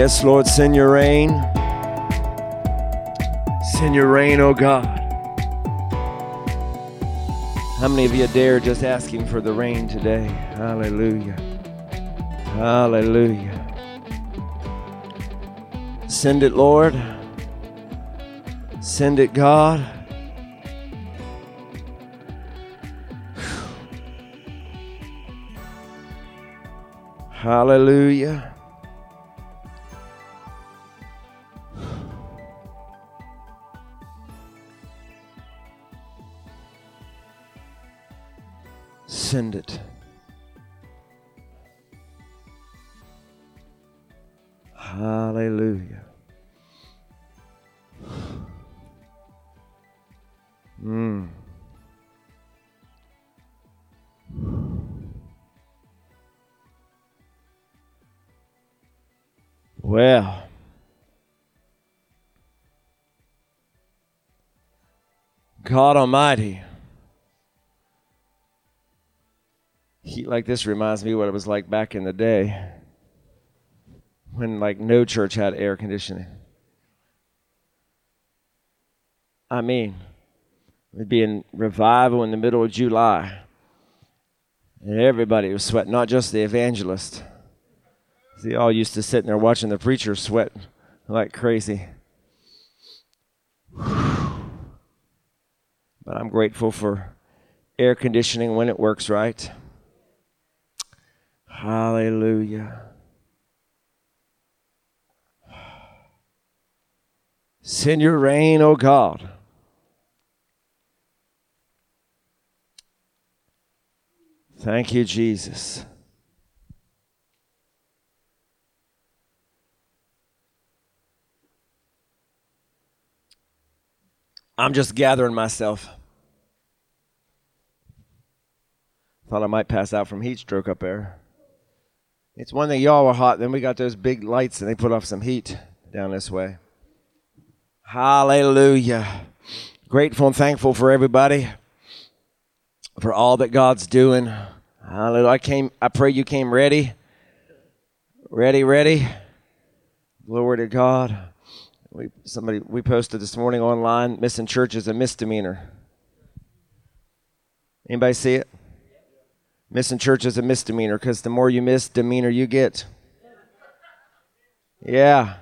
Yes, Lord, send your rain. Send your rain, oh God. How many of you dare just asking for the rain today? Hallelujah. Hallelujah. Send it, Lord. Send it, God. Hallelujah. Send it. Hallelujah. Mm. Well, God Almighty. Heat like this reminds me what it was like back in the day when like no church had air conditioning. I mean, it'd be in revival in the middle of July. And everybody was sweating, not just the evangelist. They all used to sitting there watching the preacher sweat like crazy. But I'm grateful for air conditioning when it works right. Hallelujah. Send your rain, O oh God. Thank you, Jesus. I'm just gathering myself. Thought I might pass out from heat stroke up there. It's one thing y'all were hot, then we got those big lights and they put off some heat down this way. Hallelujah. Grateful and thankful for everybody, for all that God's doing. Hallelujah. I came, I pray you came ready. Ready, ready. Glory to God. We somebody we posted this morning online, missing church is a misdemeanor. Anybody see it? Missing church is a misdemeanor because the more you miss, the meaner you get. Yeah.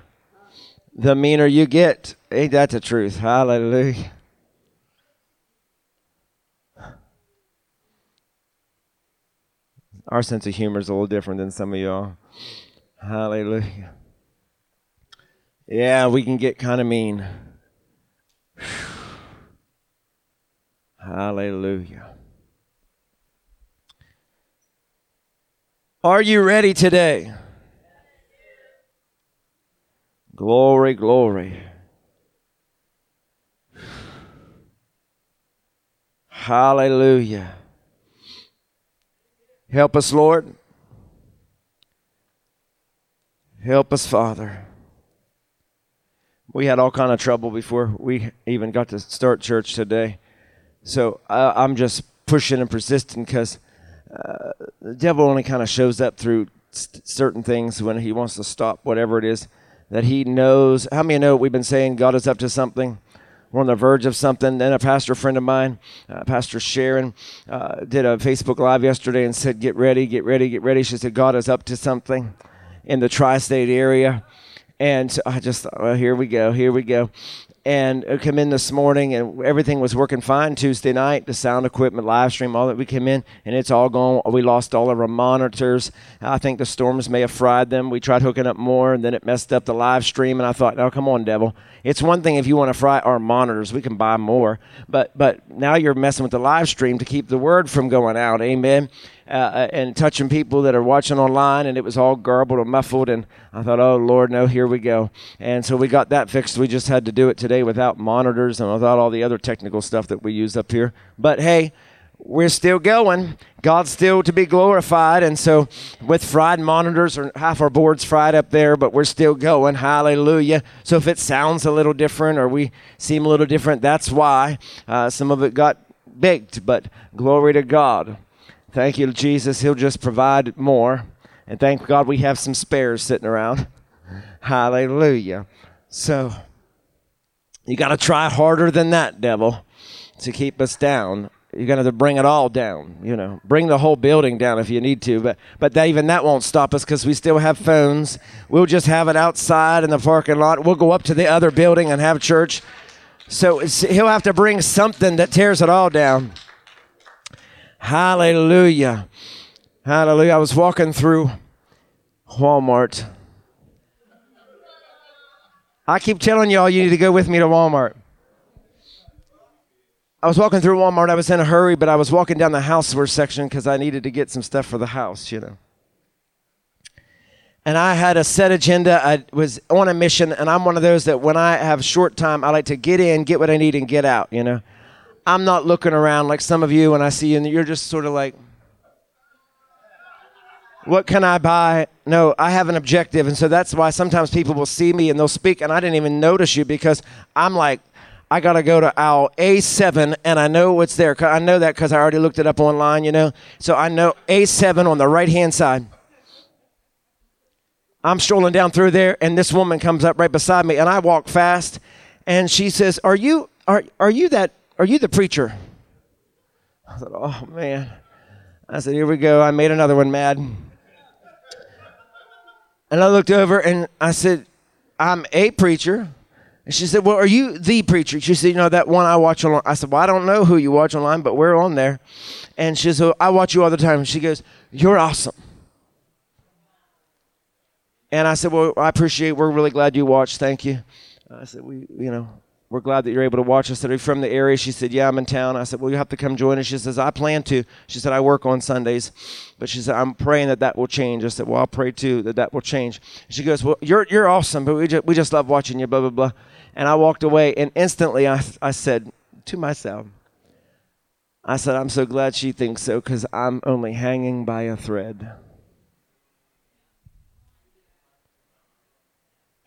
The meaner you get. Ain't that the truth? Hallelujah. Our sense of humor is a little different than some of y'all. Hallelujah. Yeah, we can get kind of mean. Hallelujah. Are you ready today? Glory, glory. Hallelujah. Help us, Lord. Help us, Father. We had all kind of trouble before we even got to start church today. So I, I'm just pushing and persisting because the devil only kind of shows up through st- certain things when he wants to stop whatever it is that he knows. How many know we've been saying God is up to something? We're on the verge of something. Then a pastor friend of mine, uh, Pastor Sharon, uh, did a Facebook Live yesterday and said, Get ready, get ready, get ready. She said, God is up to something in the tri state area. And I just thought, well, here we go, here we go and uh, come in this morning and everything was working fine Tuesday night. The sound equipment, live stream, all that we came in and it's all gone. We lost all of our monitors. I think the storms may have fried them. We tried hooking up more and then it messed up the live stream. And I thought, oh, come on, devil. It's one thing if you want to fry our monitors, we can buy more. But but now you're messing with the live stream to keep the word from going out. Amen. Uh, uh, and touching people that are watching online, and it was all garbled and muffled. And I thought, oh Lord, no, here we go. And so we got that fixed. We just had to do it today without monitors and without all the other technical stuff that we use up here. But hey, we're still going. God's still to be glorified. And so, with fried monitors, or half our boards fried up there, but we're still going. Hallelujah. So, if it sounds a little different or we seem a little different, that's why uh, some of it got baked. But glory to God. Thank you, Jesus. He'll just provide more. And thank God we have some spares sitting around. Hallelujah. So you got to try harder than that, devil, to keep us down. You're going to bring it all down, you know. Bring the whole building down if you need to, but but that, even that won't stop us because we still have phones. We'll just have it outside in the parking lot. We'll go up to the other building and have church. So he'll have to bring something that tears it all down. Hallelujah. Hallelujah. I was walking through Walmart. I keep telling y'all you need to go with me to Walmart. I was walking through Walmart. I was in a hurry, but I was walking down the houseware section because I needed to get some stuff for the house, you know. And I had a set agenda. I was on a mission, and I'm one of those that when I have short time, I like to get in, get what I need, and get out, you know. I'm not looking around like some of you when I see you, and you're just sort of like, what can I buy? No, I have an objective. And so that's why sometimes people will see me and they'll speak, and I didn't even notice you because I'm like, I got to go to aisle A7 and I know what's there. I know that because I already looked it up online, you know. So I know A7 on the right hand side. I'm strolling down through there and this woman comes up right beside me and I walk fast and she says, "Are you are are you that are you the preacher?" I said, "Oh man." I said, "Here we go. I made another one mad." And I looked over and I said, "I'm a preacher." And she said, Well, are you the preacher? She said, You know, that one I watch online. I said, Well, I don't know who you watch online, but we're on there. And she said, I watch you all the time. And she goes, You're awesome. And I said, Well, I appreciate it. We're really glad you watched. Thank you. I said, We, you know, we're glad that you're able to watch us. Are you from the area? She said, Yeah, I'm in town. I said, Well, you have to come join us. She says, I plan to. She said, I work on Sundays. But she said, I'm praying that that will change. I said, Well, I'll pray too that that will change. She goes, Well, you're, you're awesome, but we just, we just love watching you, blah, blah, blah. And I walked away, and instantly I, I said to myself, I said, I'm so glad she thinks so because I'm only hanging by a thread.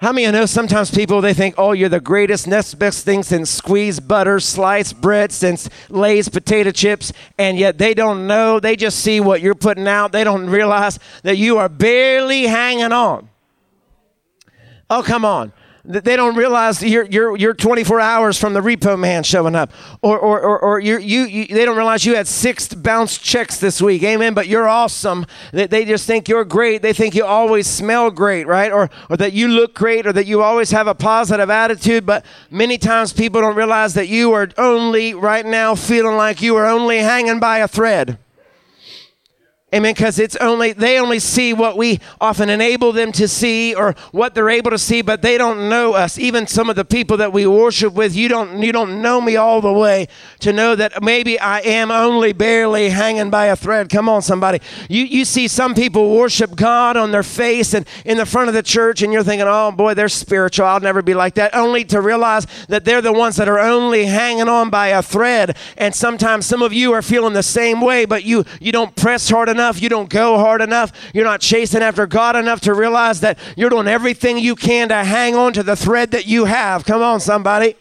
How many of you know sometimes people they think, oh, you're the greatest, next best thing since squeezed butter, sliced bread, since Lay's potato chips, and yet they don't know. They just see what you're putting out. They don't realize that you are barely hanging on. Oh, come on they don't realize you're, you're, you're 24 hours from the repo man showing up. Or, or, or, or you you, they don't realize you had six bounce checks this week. Amen. But you're awesome. They, they just think you're great. They think you always smell great right? Or, or that you look great or that you always have a positive attitude. But many times people don't realize that you are only right now feeling like you are only hanging by a thread Amen. Because it's only, they only see what we often enable them to see or what they're able to see, but they don't know us. Even some of the people that we worship with, you don't, you don't know me all the way to know that maybe I am only barely hanging by a thread. Come on, somebody. You, you see some people worship God on their face and in the front of the church, and you're thinking, oh boy, they're spiritual. I'll never be like that. Only to realize that they're the ones that are only hanging on by a thread. And sometimes some of you are feeling the same way, but you, you don't press hard enough enough, you don't go hard enough, you're not chasing after God enough to realize that you're doing everything you can to hang on to the thread that you have. Come on, somebody.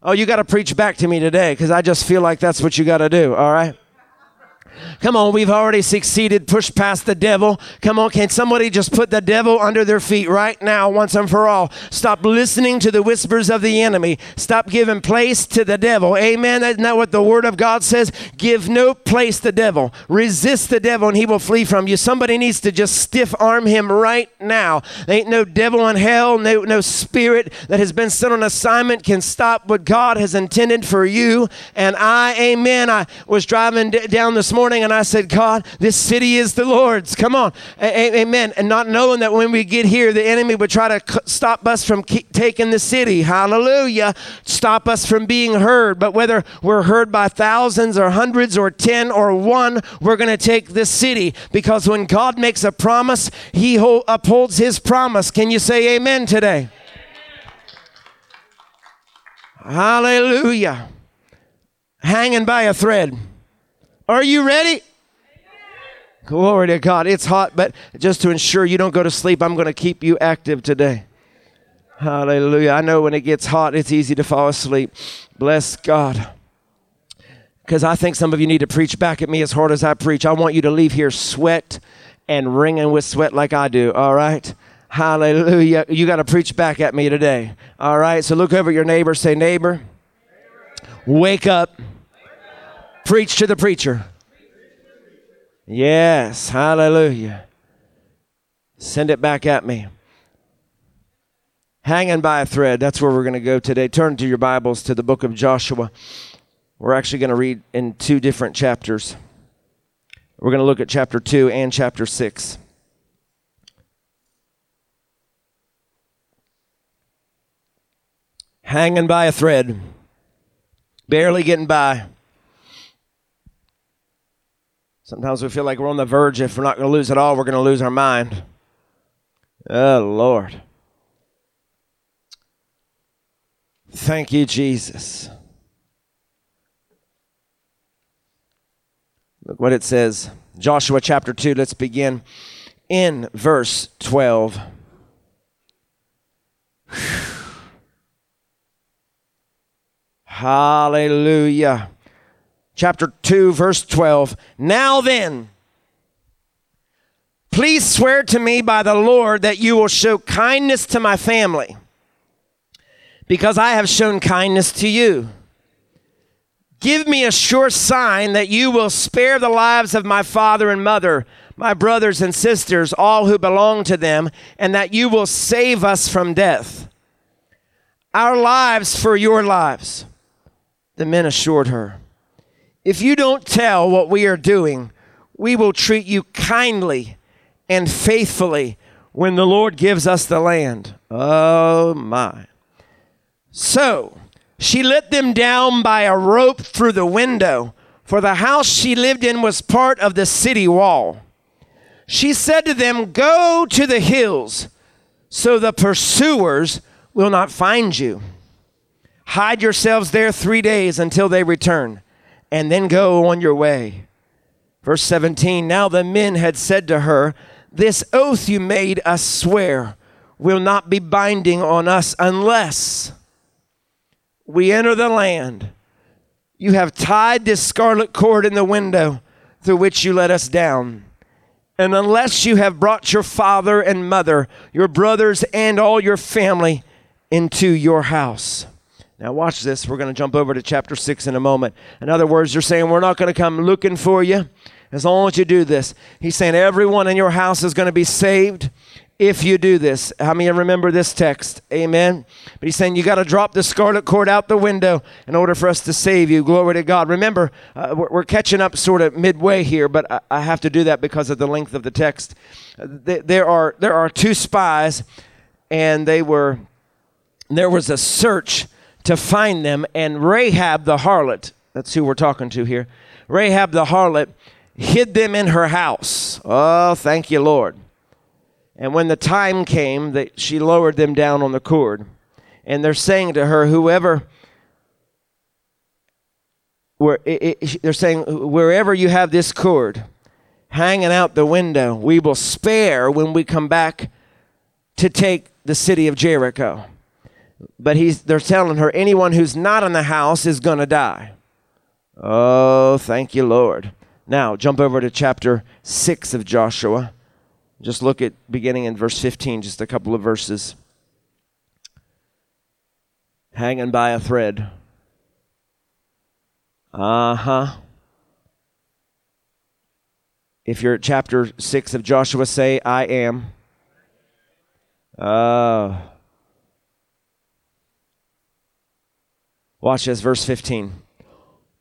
Oh, you got to preach back to me today because I just feel like that's what you got to do, all right? Come on, we've already succeeded, pushed past the devil. Come on, can somebody just put the devil under their feet right now, once and for all? Stop listening to the whispers of the enemy. Stop giving place to the devil. Amen. Isn't that what the word of God says? Give no place to the devil. Resist the devil and he will flee from you. Somebody needs to just stiff arm him right now. There ain't no devil in hell, no, no spirit that has been sent on assignment can stop what God has intended for you. And I, amen. I was driving d- down this morning morning and I said, God, this city is the Lord's. Come on. A- amen. And not knowing that when we get here, the enemy would try to c- stop us from taking the city. Hallelujah. Stop us from being heard. But whether we're heard by thousands or hundreds or 10 or one, we're going to take this city because when God makes a promise, he ho- upholds his promise. Can you say amen today? Hallelujah. Hanging by a thread. Are you ready? Glory to God. It's hot, but just to ensure you don't go to sleep, I'm going to keep you active today. Hallelujah. I know when it gets hot, it's easy to fall asleep. Bless God. Because I think some of you need to preach back at me as hard as I preach. I want you to leave here sweat and wringing with sweat like I do, all right? Hallelujah. You got to preach back at me today. All right. So look over your neighbor. Say, neighbor, wake up. Preach to the preacher. Yes. Hallelujah. Send it back at me. Hanging by a thread. That's where we're going to go today. Turn to your Bibles to the book of Joshua. We're actually going to read in two different chapters. We're going to look at chapter 2 and chapter 6. hanging by a thread, barely getting by. Sometimes we feel like we're on the verge. If we're not going to lose it all, we're going to lose our mind. Oh, Lord. Thank you, Jesus. Look what it says. Joshua chapter 2, let's begin in verse 12. Whew. Hallelujah. Chapter 2, verse 12. Now then, please swear to me by the Lord that you will show kindness to my family, because I have shown kindness to you. Give me a sure sign that you will spare the lives of my father and mother, my brothers and sisters, all who belong to them, and that you will save us from death. Our lives for your lives the men assured her, If you don't tell what we are doing, we will treat you kindly and faithfully when the Lord gives us the land. Oh my. So she let them down by a rope through the window, for the house she lived in was part of the city wall. She said to them, Go to the hills, so the pursuers will not find you. Hide yourselves there three days until they return, and then go on your way. Verse 17 Now the men had said to her, This oath you made us swear will not be binding on us unless we enter the land. You have tied this scarlet cord in the window through which you let us down. And unless you have brought your father and mother, your brothers, and all your family into your house. Now, watch this. We're going to jump over to chapter 6 in a moment. In other words, they're saying, We're not going to come looking for you as long as you do this. He's saying, Everyone in your house is going to be saved if you do this. How many remember this text? Amen. But he's saying, You got to drop the scarlet cord out the window in order for us to save you. Glory to God. Remember, uh, we're, we're, catching up sort of midway here, but I, I, have to do that because of the length of the text. Uh, there, are, there are two spies, and they were, there was a search to find them. And Rahab the harlot, that's who we're talking to here, Rahab the harlot hid them in her house. Oh, thank you, Lord. And when the time came, that she lowered them down on the cord. And they're saying to her, whoever, where it, it, they're saying, wherever you have this cord hanging out the window, we will spare when we come back to take the city of Jericho. But he's, they're telling her anyone who's not in the house is going to die. Oh, thank you, Lord. Now, jump over to chapter 6 of Joshua. Just look at beginning in verse 15, just a couple of verses. Hanging by a thread. Uh huh. If you're at chapter 6 of Joshua, say, I am. Uh, Watch this, verse 15.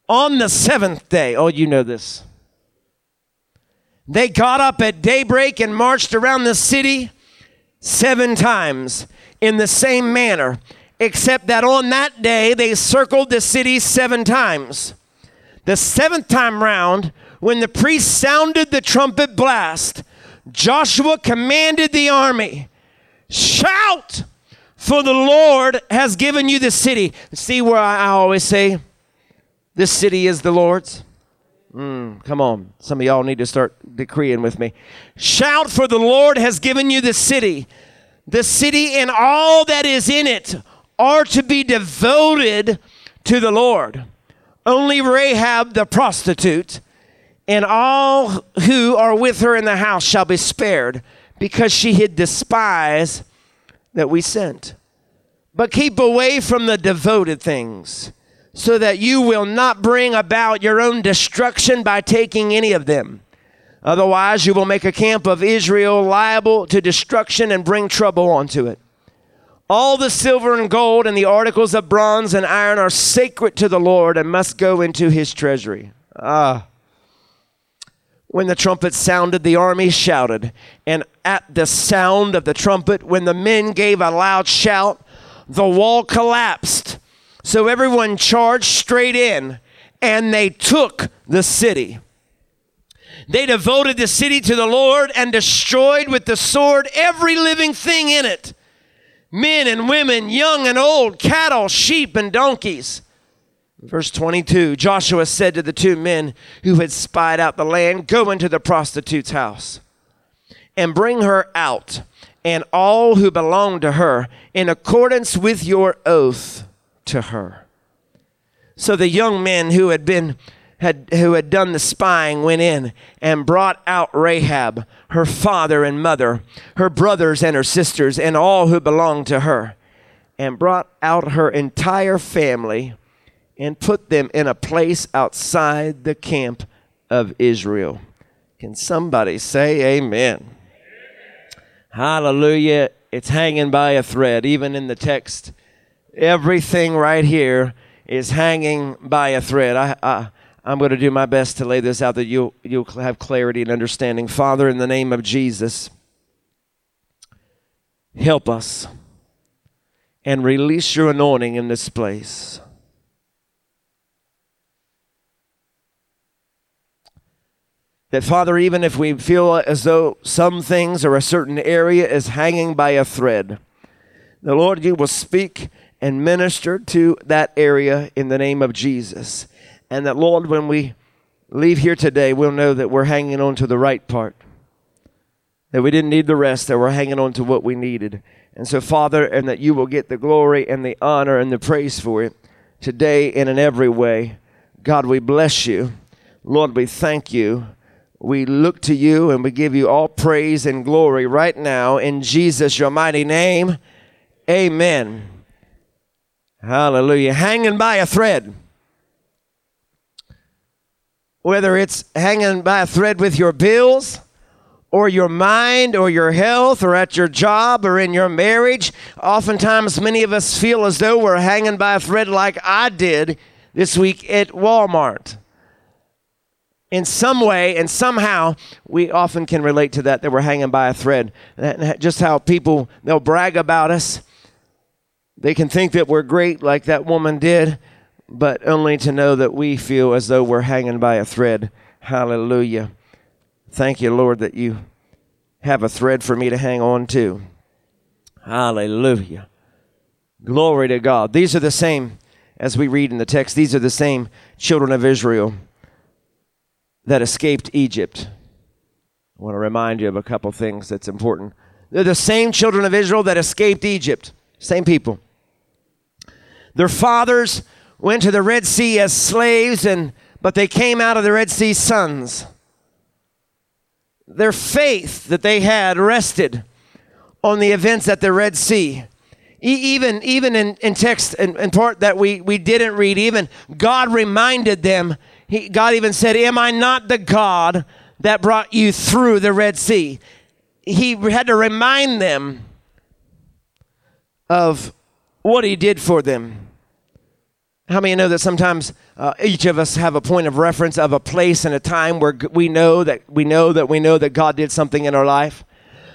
On the seventh day, oh, you know this. They got up at daybreak and marched around the city seven times in the same manner, except that on that day they circled the city seven times. The seventh time round, when the priest sounded the trumpet blast, Joshua commanded the army, Shout! For the Lord has given you the city. See where I, always say, this city is the Lord's? Mm, come on. Some of y'all need to start decreeing with me. Shout, for the Lord has given you the city. The city and all that is in it are to be devoted to the Lord. Only Rahab the prostitute and all who are with her in the house shall be spared because she hid the spies that we sent. But keep away from the devoted things, so that you will not bring about your own destruction by taking any of them. Otherwise, you will make a camp of Israel liable to destruction and bring trouble onto it. All the silver and gold and the articles of bronze and iron are sacred to the Lord and must go into his treasury. Ah. When the trumpet sounded, the army shouted. And at the sound of the trumpet, when the men gave a loud shout, the wall collapsed. So everyone charged straight in, and they took the city. They devoted the city to the Lord and destroyed with the sword every living thing in it men and women, young and old, cattle, sheep, and donkeys. Verse 22 Joshua said to the two men who had spied out the land, Go into the prostitute's house and bring her out, and all who belong to her, in accordance with your oath to her. So the young men who had been had, who had done the spying went in and brought out Rahab, her father and mother, her brothers and her sisters, and all who belonged to her, and brought out her entire family and put them in a place outside the camp of Israel. Can somebody say amen? Hallelujah. It's hanging by a thread, even in the text. Everything right here is hanging by a thread. I, I, I'm going to do my best to lay this out that you'll, you'll have clarity and understanding. Father, in the name of Jesus, help us and release your anointing in this place. That, Father, even if we feel as though some things or a certain area is hanging by a thread, the Lord, you will speak and minister to that area in the name of Jesus. And that, Lord, when we leave here today, we'll know that we're hanging on to the right part. That we didn't need the rest, that we're hanging on to what we needed. And so, Father, and that you will get the glory and the honor and the praise for it today and in every way. God, we bless you. Lord, we thank you. We look to you and we give you all praise and glory right now in Jesus, your mighty name. Amen. Hallelujah. Hanging by a thread whether it's hanging by a thread with your bills or your mind or your health or at your job or in your marriage. Oftentimes, many of us feel as though we're hanging by a thread like I did this week at Walmart. In some way and somehow, we often can relate to that, that we're hanging by a thread. Just how people, they'll brag about us. They can think that we're great, like that woman did but only to know that we feel as though we're hanging by a thread. Hallelujah. Thank you, Lord, that you have a thread for me to hang on to. Hallelujah. Glory to God. These are the same, as we read in the text, these are the same children of Israel that escaped Egypt. I want to remind you of a couple things that's important. They're the same children of Israel that escaped Egypt, same people. Their fathers went to the Red Sea as slaves, and but they came out of the Red Sea sons. Their faith that they had rested on the events at the Red Sea. E- even even in, in text and in, in part that we, we didn't read, even God reminded them. He, God even said, Am I not the God that brought you through the Red Sea? He had to remind them of what he did for them. How many know that sometimes uh, each of us have a point of reference of a place and a time where we know that we know that we know that God did something in our life?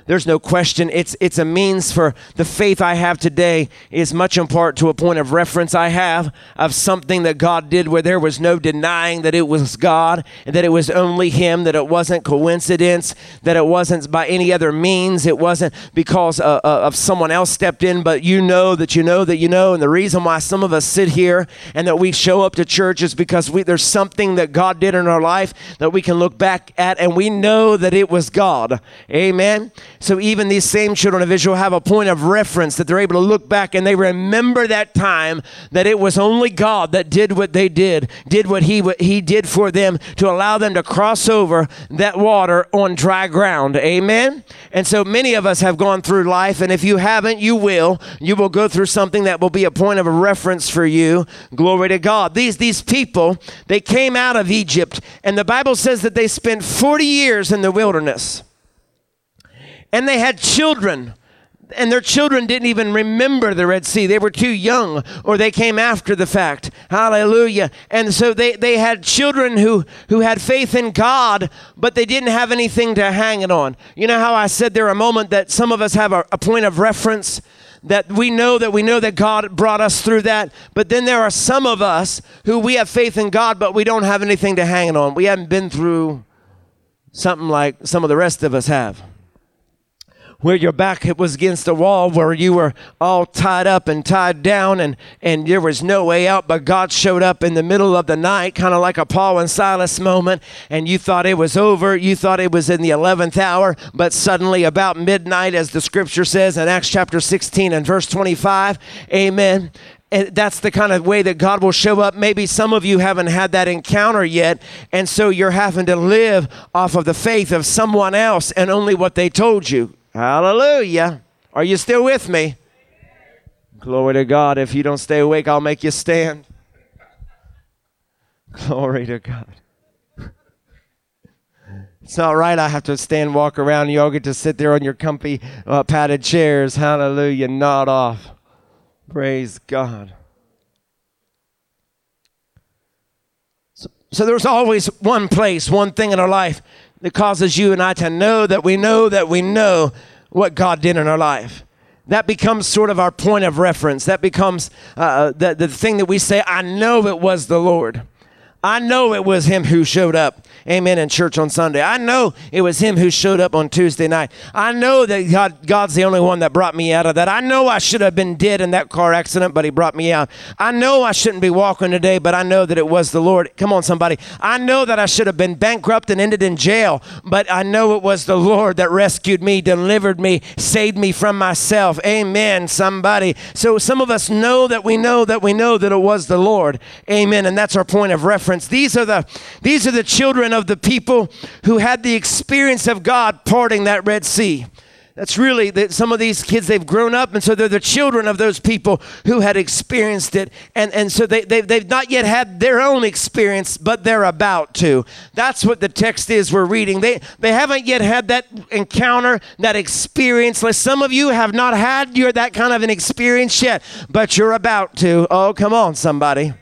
There's no question. It's, it's a means for the faith I have today is much in part to a point of reference I have of something that God did where there was no denying that it was God and that it was only Him, that it wasn't coincidence, that it wasn't by any other means. It wasn't because uh, uh, of someone else stepped in, but you know that you know that you know. And the reason why some of us sit here and that we show up to church is because we, there's something that God did in our life that we can look back at and we know that it was God. Amen. So even these same children of Israel have a point of reference that they're able to look back and they remember that time that it was only God that did what they did, did what he, what he did for them to allow them to cross over that water on dry ground. Amen? And so many of us have gone through life, and if you haven't, you will. You will go through something that will be a point of a reference for you. Glory to God. These, these people, they came out of Egypt, and the Bible says that they spent 40 years in the wilderness and they had children and their children didn't even remember the Red Sea. They were too young or they came after the fact. Hallelujah. And so they, they had children who, who had faith in God, but they didn't have anything to hang it on. You know how I said there a moment that some of us have a, a point of reference that we know that we know that God brought us through that. But then there are some of us who we have faith in God, but we don't have anything to hang it on. We haven't been through something like some of the rest of us have where your back was against the wall, where you were all tied up and tied down, and, and there was no way out, but God showed up in the middle of the night, kind of like a Paul and Silas moment, and you thought it was over. You thought it was in the 11th hour, but suddenly about midnight, as the scripture says in Acts chapter 16 and verse 25, amen. And that's the kind of way that God will show up. Maybe some of you haven't had that encounter yet, and so you're having to live off of the faith of someone else and only what they told you. Hallelujah. Are you still with me? Glory to God. If you don't stay awake, I'll make you stand. Glory to God. It's not right. I have to stand, walk around. You all get to sit there on your comfy, uh, padded chairs. Hallelujah. Nod off. Praise God. So, so there's always one place, one thing in our life that causes you and I to know that we know that we know what God did in our life. That becomes sort of our point of reference. That becomes uh, uh the, the thing that we say, I know it was the Lord. I know it was Him who showed up amen, in church on Sunday. I know it was him who showed up on Tuesday night. I know that God, God's the only one that brought me out of that. I know I should have been dead in that car accident, but he brought me out. I know I shouldn't be walking today, but I know that it was the Lord. Come on, somebody. I know that I should have been bankrupt and ended in jail, but I know it was the Lord that rescued me, delivered me, saved me from myself. Amen, somebody. So some of us know that we know that we know that it was the Lord. Amen. And that's our point of reference. These are the these are the children of the people who had the experience of God parting that Red Sea. That's really that some of these kids, they've grown up, and so they're the children of those people who had experienced it. And, and so they, they, they've not yet had their own experience, but they're about to. That's what the text is we're reading. They, they haven't yet had that encounter, that experience. Like some of you have not had your, that kind of an experience yet, but you're about to. Oh, come on, somebody.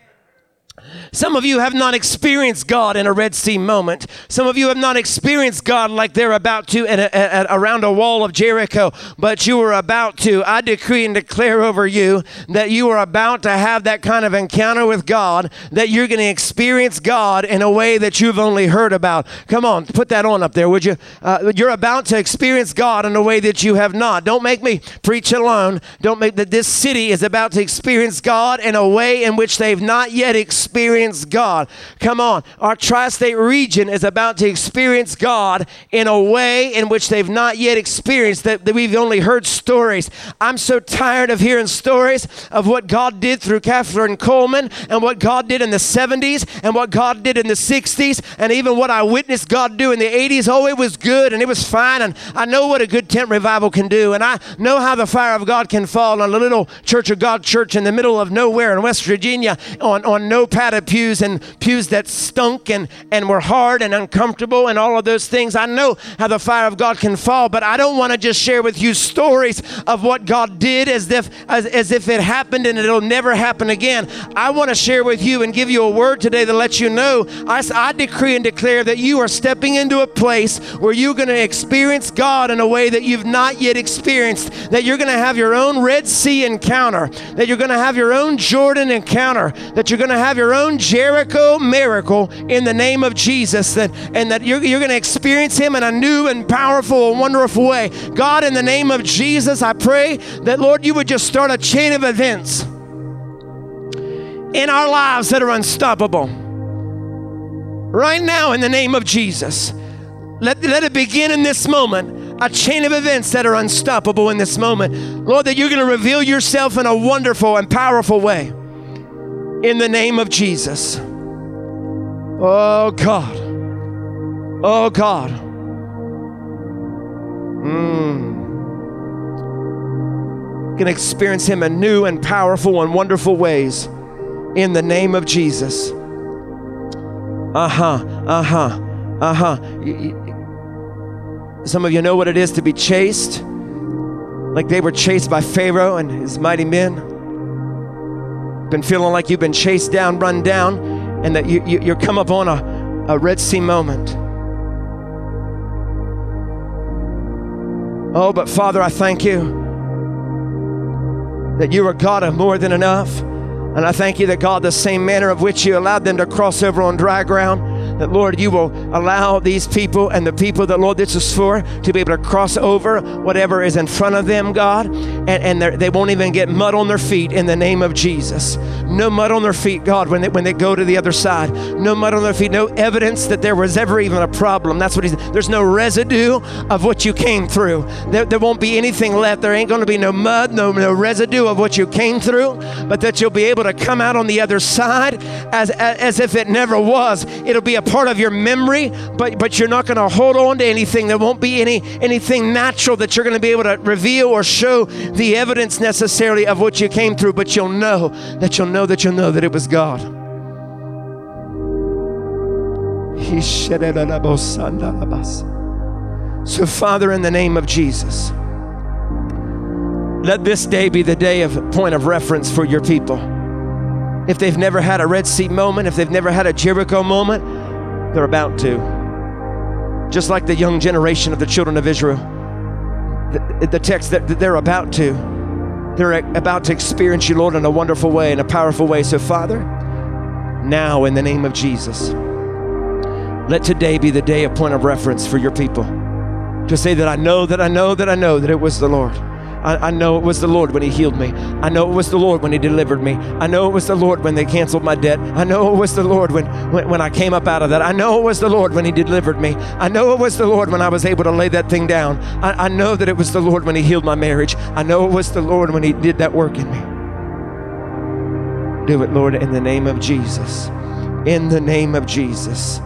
Some of you have not experienced God in a Red Sea moment. Some of you have not experienced God like they're about to at, a, at, around a wall of Jericho, but you are about to. I decree and declare over you that you are about to have that kind of encounter with God, that you're going to experience God in a way that you've only heard about. Come on, put that on up there, would you? Uh, you're about to experience God in a way that you have not. Don't make me preach alone. Don't make that this city is about to experience God in a way in which they've not yet experienced experience God. Come on. Our tri state region is about to experience God in a way in which they've not yet experienced, that, that we've only heard stories. I'm so tired of hearing stories of what God did through Kathryn Kuhlman and what God did in the 70s and what God did in the 60s and even what I witnessed God do in the 80s. Oh, it was good and it was fine. And I know what a good tent revival can do. And I know how the fire of God can fall on a little Church of God church in the middle of nowhere in West Virginia on, on no of pews and pews that stunk and, and were hard and uncomfortable and all of those things. I know how the fire of God can fall, but I don't want to just share with you stories of what God did as if as, as if it happened and it'll never happen again. I want to share with you and give you a word today to let you know I, I decree and declare that you are stepping into a place where you're going to experience God in a way that you've not yet experienced, that you're going to have your own Red Sea encounter, that you're going to have your own Jordan encounter, that you're going to have your own Jericho miracle in the name of Jesus, that, and that you're, you're going to experience Him in a new and powerful and wonderful way. God, in the name of Jesus, I pray that, Lord, you would just start a chain of events in our lives that are unstoppable. Right now, in the name of Jesus, let, let it begin in this moment a chain of events that are unstoppable in this moment. Lord, that you're going to reveal yourself in a wonderful and powerful way. In the name of Jesus. Oh God. Oh God. Mm. Can experience Him in new and powerful and wonderful ways in the name of Jesus. Uh huh, uh huh, uh huh. Some of you know what it is to be chased, like they were chased by Pharaoh and his mighty men. Been feeling like you've been chased down, run down, and that you, you, you come up on a, a Red Sea moment. Oh, but Father, I thank you that you are God of more than enough. And I thank you that God, the same manner of which you allowed them to cross over on dry ground, that Lord, you will allow these people and the people that Lord this is for to be able to cross over whatever is in front of them, God, and, and they won't even get mud on their feet in the name of Jesus. No mud on their feet, God, when they, when they go to the other side. No mud on their feet. No evidence that there was ever even a problem. That's what he's. There's no residue of what you came through. There, there won't be anything left. There ain't going to be no mud, no no residue of what you came through, but that you'll be able to come out on the other side as as, as if it never was. It'll be a part of your memory, but but you're not going to hold on to anything. There won't be any anything natural that you're going to be able to reveal or show the evidence necessarily of what you came through, but you'll know that you'll know that you'll know that it was God. So, Father, in the name of Jesus, let this day be the day of point of reference for your people. If they've never had a Red Sea moment, if they've never had a Jericho moment, they're about to. Just like the young generation of the children of Israel. The, the text that they're about to. They're about to experience you, Lord, in a wonderful way, in a powerful way. So, Father, now in the name of Jesus, let today be the day of point of reference for your people. To say that I know, that I know, that I know that it was the Lord. I, I, know it was the Lord when He healed me. I know it was the Lord when He delivered me. I know it was the Lord when they canceled my debt. I know it was the Lord when, when, when I came up out of that. I know it was the Lord when He delivered me. I know it was the Lord when I was able to lay that thing down. I, I know that it was the Lord when He healed my marriage. I know it was the Lord when He did that work in me. Do it, Lord, in the name of Jesus. In the name of Jesus.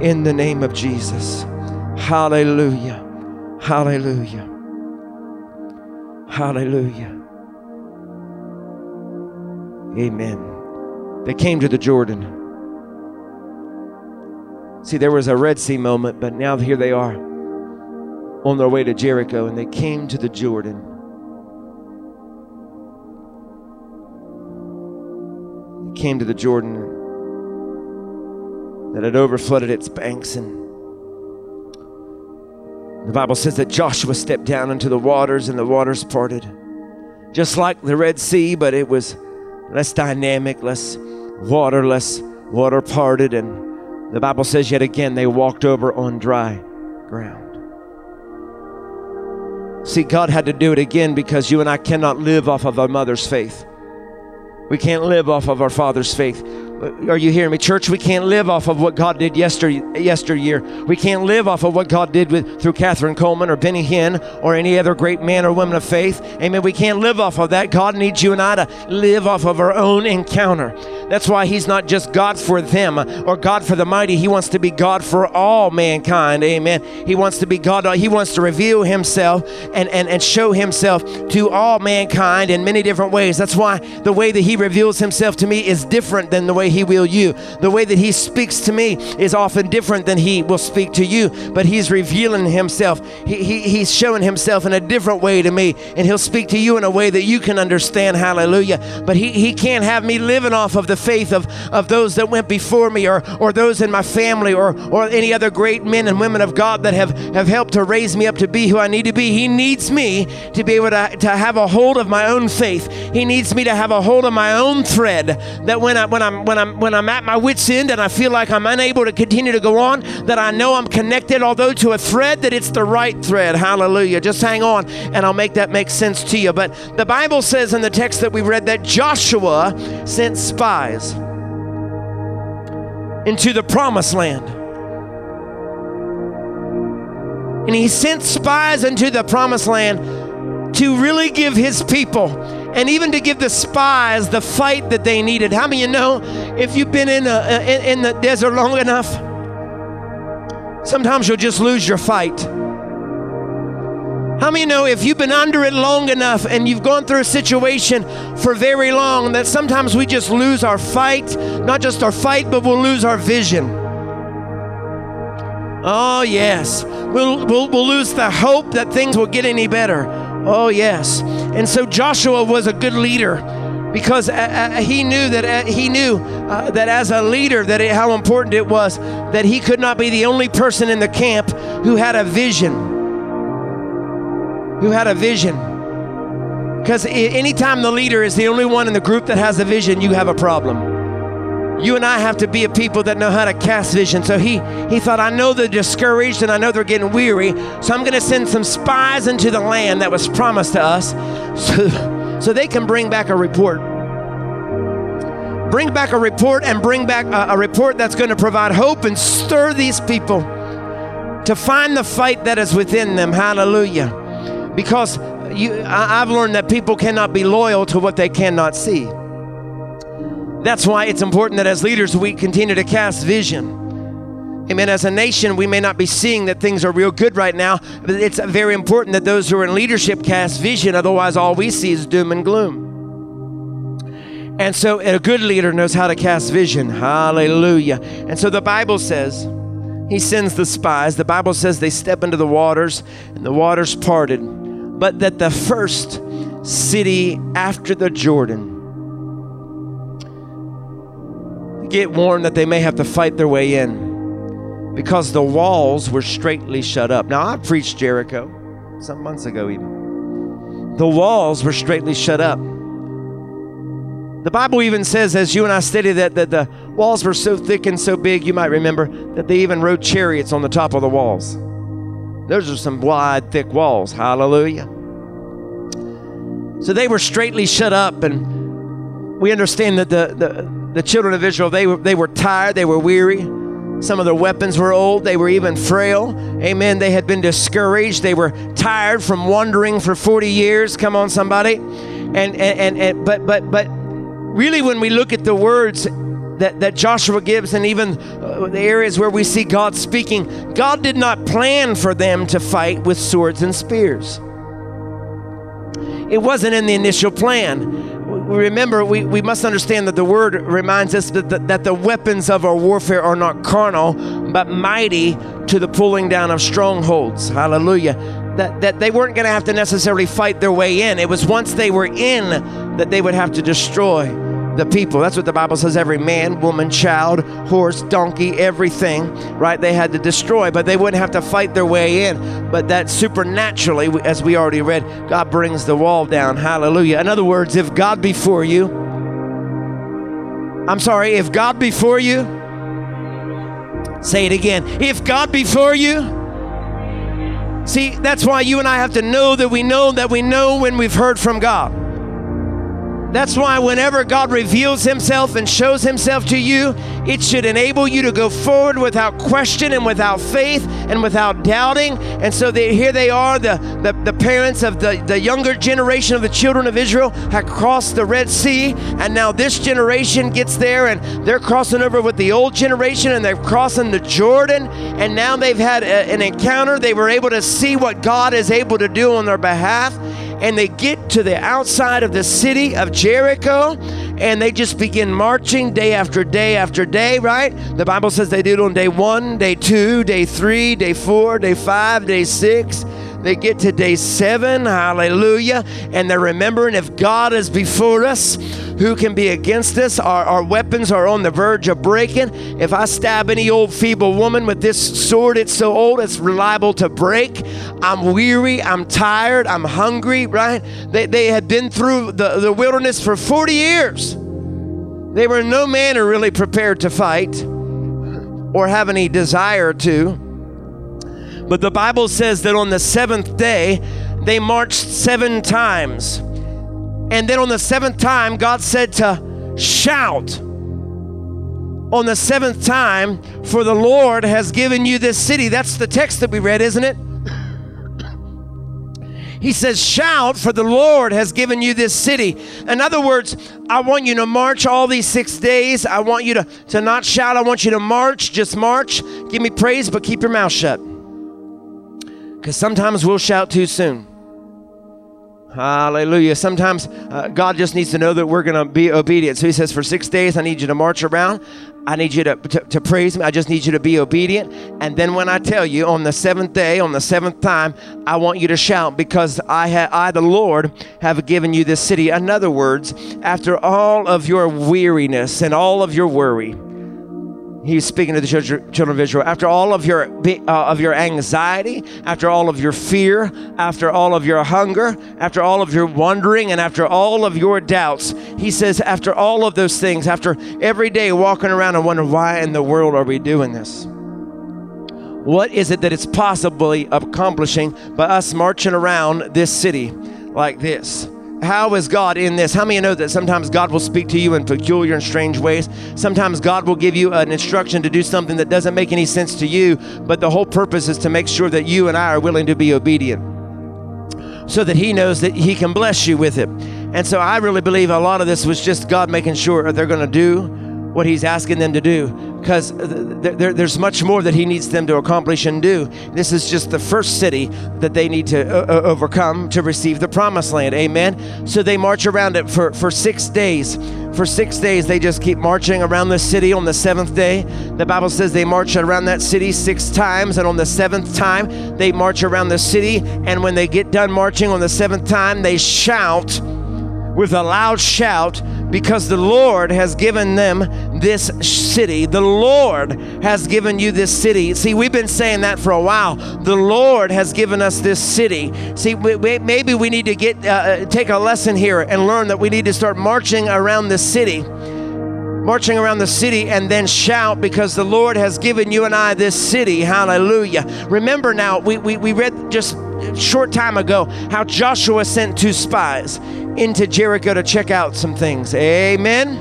In the name of Jesus. Hallelujah. Hallelujah. Hallelujah. Amen. They came to the Jordan. See, there was a Red Sea moment, but now here they are on their way to Jericho, and they came to the Jordan. They came to the Jordan that had overflooded its banks and the Bible says that Joshua stepped down into the waters and the waters parted. Just like the Red Sea, but it was less dynamic, less water, less water parted. And the Bible says yet again they walked over on dry ground. See, God had to do it again because you and I cannot live off of our mother's faith. We can't live off of our father's faith. Uh, are you hearing me? Church, we can't live off of what God did yester, yesteryear. We can't live off of what God did with, through Kathryn Kuhlman or Benny Hinn or any other great man or woman of faith. Amen. We can't live off of that. God needs you and I to live off of our own encounter. That's why He's not just God for them or God for the mighty. He wants to be God for all mankind. Amen. He wants to be God. He wants to reveal Himself and, and, and show Himself to all mankind in many different ways. That's why the way that He reveals Himself to me is different than the way He will you. The way that He speaks to me is often different than He will speak to you, but He's revealing Himself. He, he, he's showing Himself in a different way to me, and He'll speak to you in a way that you can understand. Hallelujah. But He, he can't have me living off of the faith of, of those that went before me or, or those in my family or, or any other great men and women of God that have, have helped to raise me up to be who I need to be. He needs me to be able to, to have a hold of my own faith. He needs me to have a hold of my own thread that when I when I'm when I'm when I'm at my wits end and I feel like I'm unable to continue to go on, that I know I'm connected, although to a thread, that it's the right thread. Hallelujah. Just hang on and I'll make that make sense to you. But the Bible says in the text that we read that Joshua sent spies into the promised land. And he sent spies into the promised land to really give his people and even to give the spies the fight that they needed. How many you know if you've been in, a, in, in the desert long enough, sometimes you'll just lose your fight. How many know if you've been under it long enough and you've gone through a situation for very long that sometimes we just lose our fight, not just our fight, but we'll lose our vision. Oh, yes. We'll, we'll, we'll lose the hope that things will get any better. Oh, yes. And so Joshua was a good leader because uh, uh, he knew that uh, he knew uh, that as a leader that it, how important it was that he could not be the only person in the camp who had a vision who had a vision because anytime the leader is the only one in the group that has a vision you have a problem you and I have to be a people that know how to cast vision. So he he thought, I know they're discouraged and I know they're getting weary, so I'm going to send some spies into the land that was promised to us, so so they can bring back a report. Bring back a report and bring back a, a report that's going to provide hope and stir these people to find the fight that is within them. Hallelujah. Because you, I, I've learned that people cannot be loyal to what they cannot see. That's why it's important that as leaders we continue to cast vision. Amen. As a nation, we may not be seeing that things are real good right now, but it's very important that those who are in leadership cast vision. Otherwise, all we see is doom and gloom. And so, a good leader knows how to cast vision. Hallelujah. And so, the Bible says, He sends the spies. The Bible says they step into the waters, and the waters parted. But that the first city after the Jordan, get warned that they may have to fight their way in because the walls were straightly shut up. Now, I preached Jericho some months ago, even. The walls were straightly shut up. The Bible even says, as you and I studied, that, that the walls were so thick and so big, you might remember, that they even rode chariots on the top of the walls. Those are some wide, thick walls. Hallelujah. So they were straightly shut up, and we understand that the, the the children of Israel, they were, they were tired, they were weary. Some of their weapons were old, they were even frail. Amen. They had been discouraged, they were tired from wandering for 40 years. Come on, somebody. And, and, and, and but, but, but really, when we look at the words that, that Joshua gives and even uh, the areas where we see God speaking, God did not plan for them to fight with swords and spears. It wasn't in the initial plan remember, we, we must understand that the word reminds us that the, that the weapons of our warfare are not carnal, but mighty to the pulling down of strongholds. Hallelujah. That, that they weren't going to have to necessarily fight their way in. It was once they were in that they would have to destroy the people. That's what the Bible says every man, woman, child, horse, donkey, everything, right? They had to destroy, but they wouldn't have to fight their way in. But that supernaturally, as we already read, God brings the wall down. Hallelujah. In other words, if God be for you, I'm sorry, if God be for you, say it again. If God be for you, see, that's why you and I have to know that we know that we know when we've heard from God. That's why whenever God reveals Himself and shows Himself to you, it should enable you to go forward without question and without faith and without doubting. And so they, here they are, the, the, the parents of the, the younger generation of the children of Israel had crossed the Red Sea. And now this generation gets there and they're crossing over with the old generation and they're crossing the Jordan. And now they've had a, an encounter. They were able to see what God is able to do on their behalf and they get to the outside of the city of Jericho and they just begin marching day after day after day, right? The Bible says they did on day one, day two, day three, day four, day five, day six. They get to day seven, hallelujah, and they're remembering if God is before us, who can be against us? Our, our weapons are on the verge of breaking. If I stab any old feeble woman with this sword, it's so old, it's reliable to break. I'm weary, I'm tired, I'm hungry, right? They, they had been through the, the wilderness for 40 years. They were in no manner really prepared to fight or have any desire to. But the Bible says that on the seventh day, they marched seven times. And then on the seventh time, God said to shout on the seventh time, for the Lord has given you this city. That's the text that we read, isn't it? He says, Shout, for the Lord has given you this city. In other words, I want you to march all these six days. I want you to, to not shout. I want you to march, just march. Give me praise, but keep your mouth shut. Because sometimes we'll shout too soon. Hallelujah. Sometimes uh, God just needs to know that we're going to be obedient. So he says, For six days, I need you to march around. I need you to, to, to, praise me. I just need you to be obedient. And then when I tell you on the seventh day, on the seventh time, I want you to shout because I, ha- I the Lord, have given you this city. In other words, after all of your weariness and all of your worry, He's speaking to the children of Israel. After all of your uh, of your anxiety, after all of your fear, after all of your hunger, after all of your wondering, and after all of your doubts, he says, after all of those things, after every day walking around and wondering why in the world are we doing this? What is it that it's possibly accomplishing by us marching around this city like this? How is God in this? How many know that sometimes God will speak to you in peculiar and strange ways? Sometimes God will give you an instruction to do something that doesn't make any sense to you, but the whole purpose is to make sure that you and I are willing to be obedient so that He knows that He can bless you with it. And so I really believe a lot of this was just God making sure they're going to do what He's asking them to do because there, there's much more that He needs them to accomplish and do. This is just the first city that they need to uh, uh, overcome to receive the promised land. Amen. So they march around it for, for six days. For six days, they just keep marching around the city. On the seventh day, the Bible says they march around that city six times. And on the seventh time, they march around the city. And when they get done marching on the seventh time, they shout with a loud shout because the Lord has given them this city. The Lord has given you this city. See, we've been saying that for a while. The Lord has given us this city. See, we, we, maybe we need to get uh, uh, take a lesson here and learn that we need to start marching around the city marching around the city and then shout because the Lord has given you and I this city. Hallelujah. Remember now, we, we, we read just short time ago how Joshua sent two spies into Jericho to check out some things. Amen.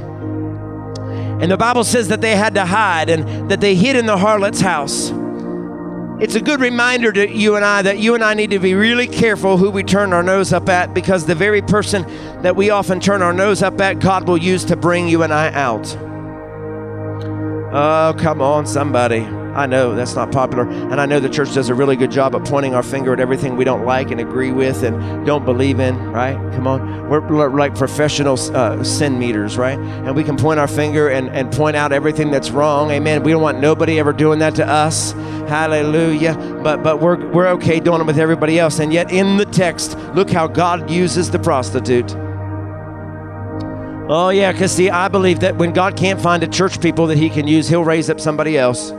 And the Bible says that they had to hide and that they hid in the harlot's house. It's a good reminder to you and I that you and I need to be really careful who we turn our nose up at because the very person that we often turn our nose up at, God will use to bring you and I out. Oh, come on, somebody. I know that's not popular, and I know the church does a really good job of pointing our finger at everything we don't like and agree with and don't believe in, right? Come on. We're like professional uh, sin meters, right? And we can point our finger and, and point out everything that's wrong. Amen. We don't want nobody ever doing that to us. Hallelujah. But but we're we're okay doing it with everybody else. And yet in the text, look how God uses the prostitute. Oh yeah, because see, I believe that when God can't find a church people that he can use, he'll raise up somebody else.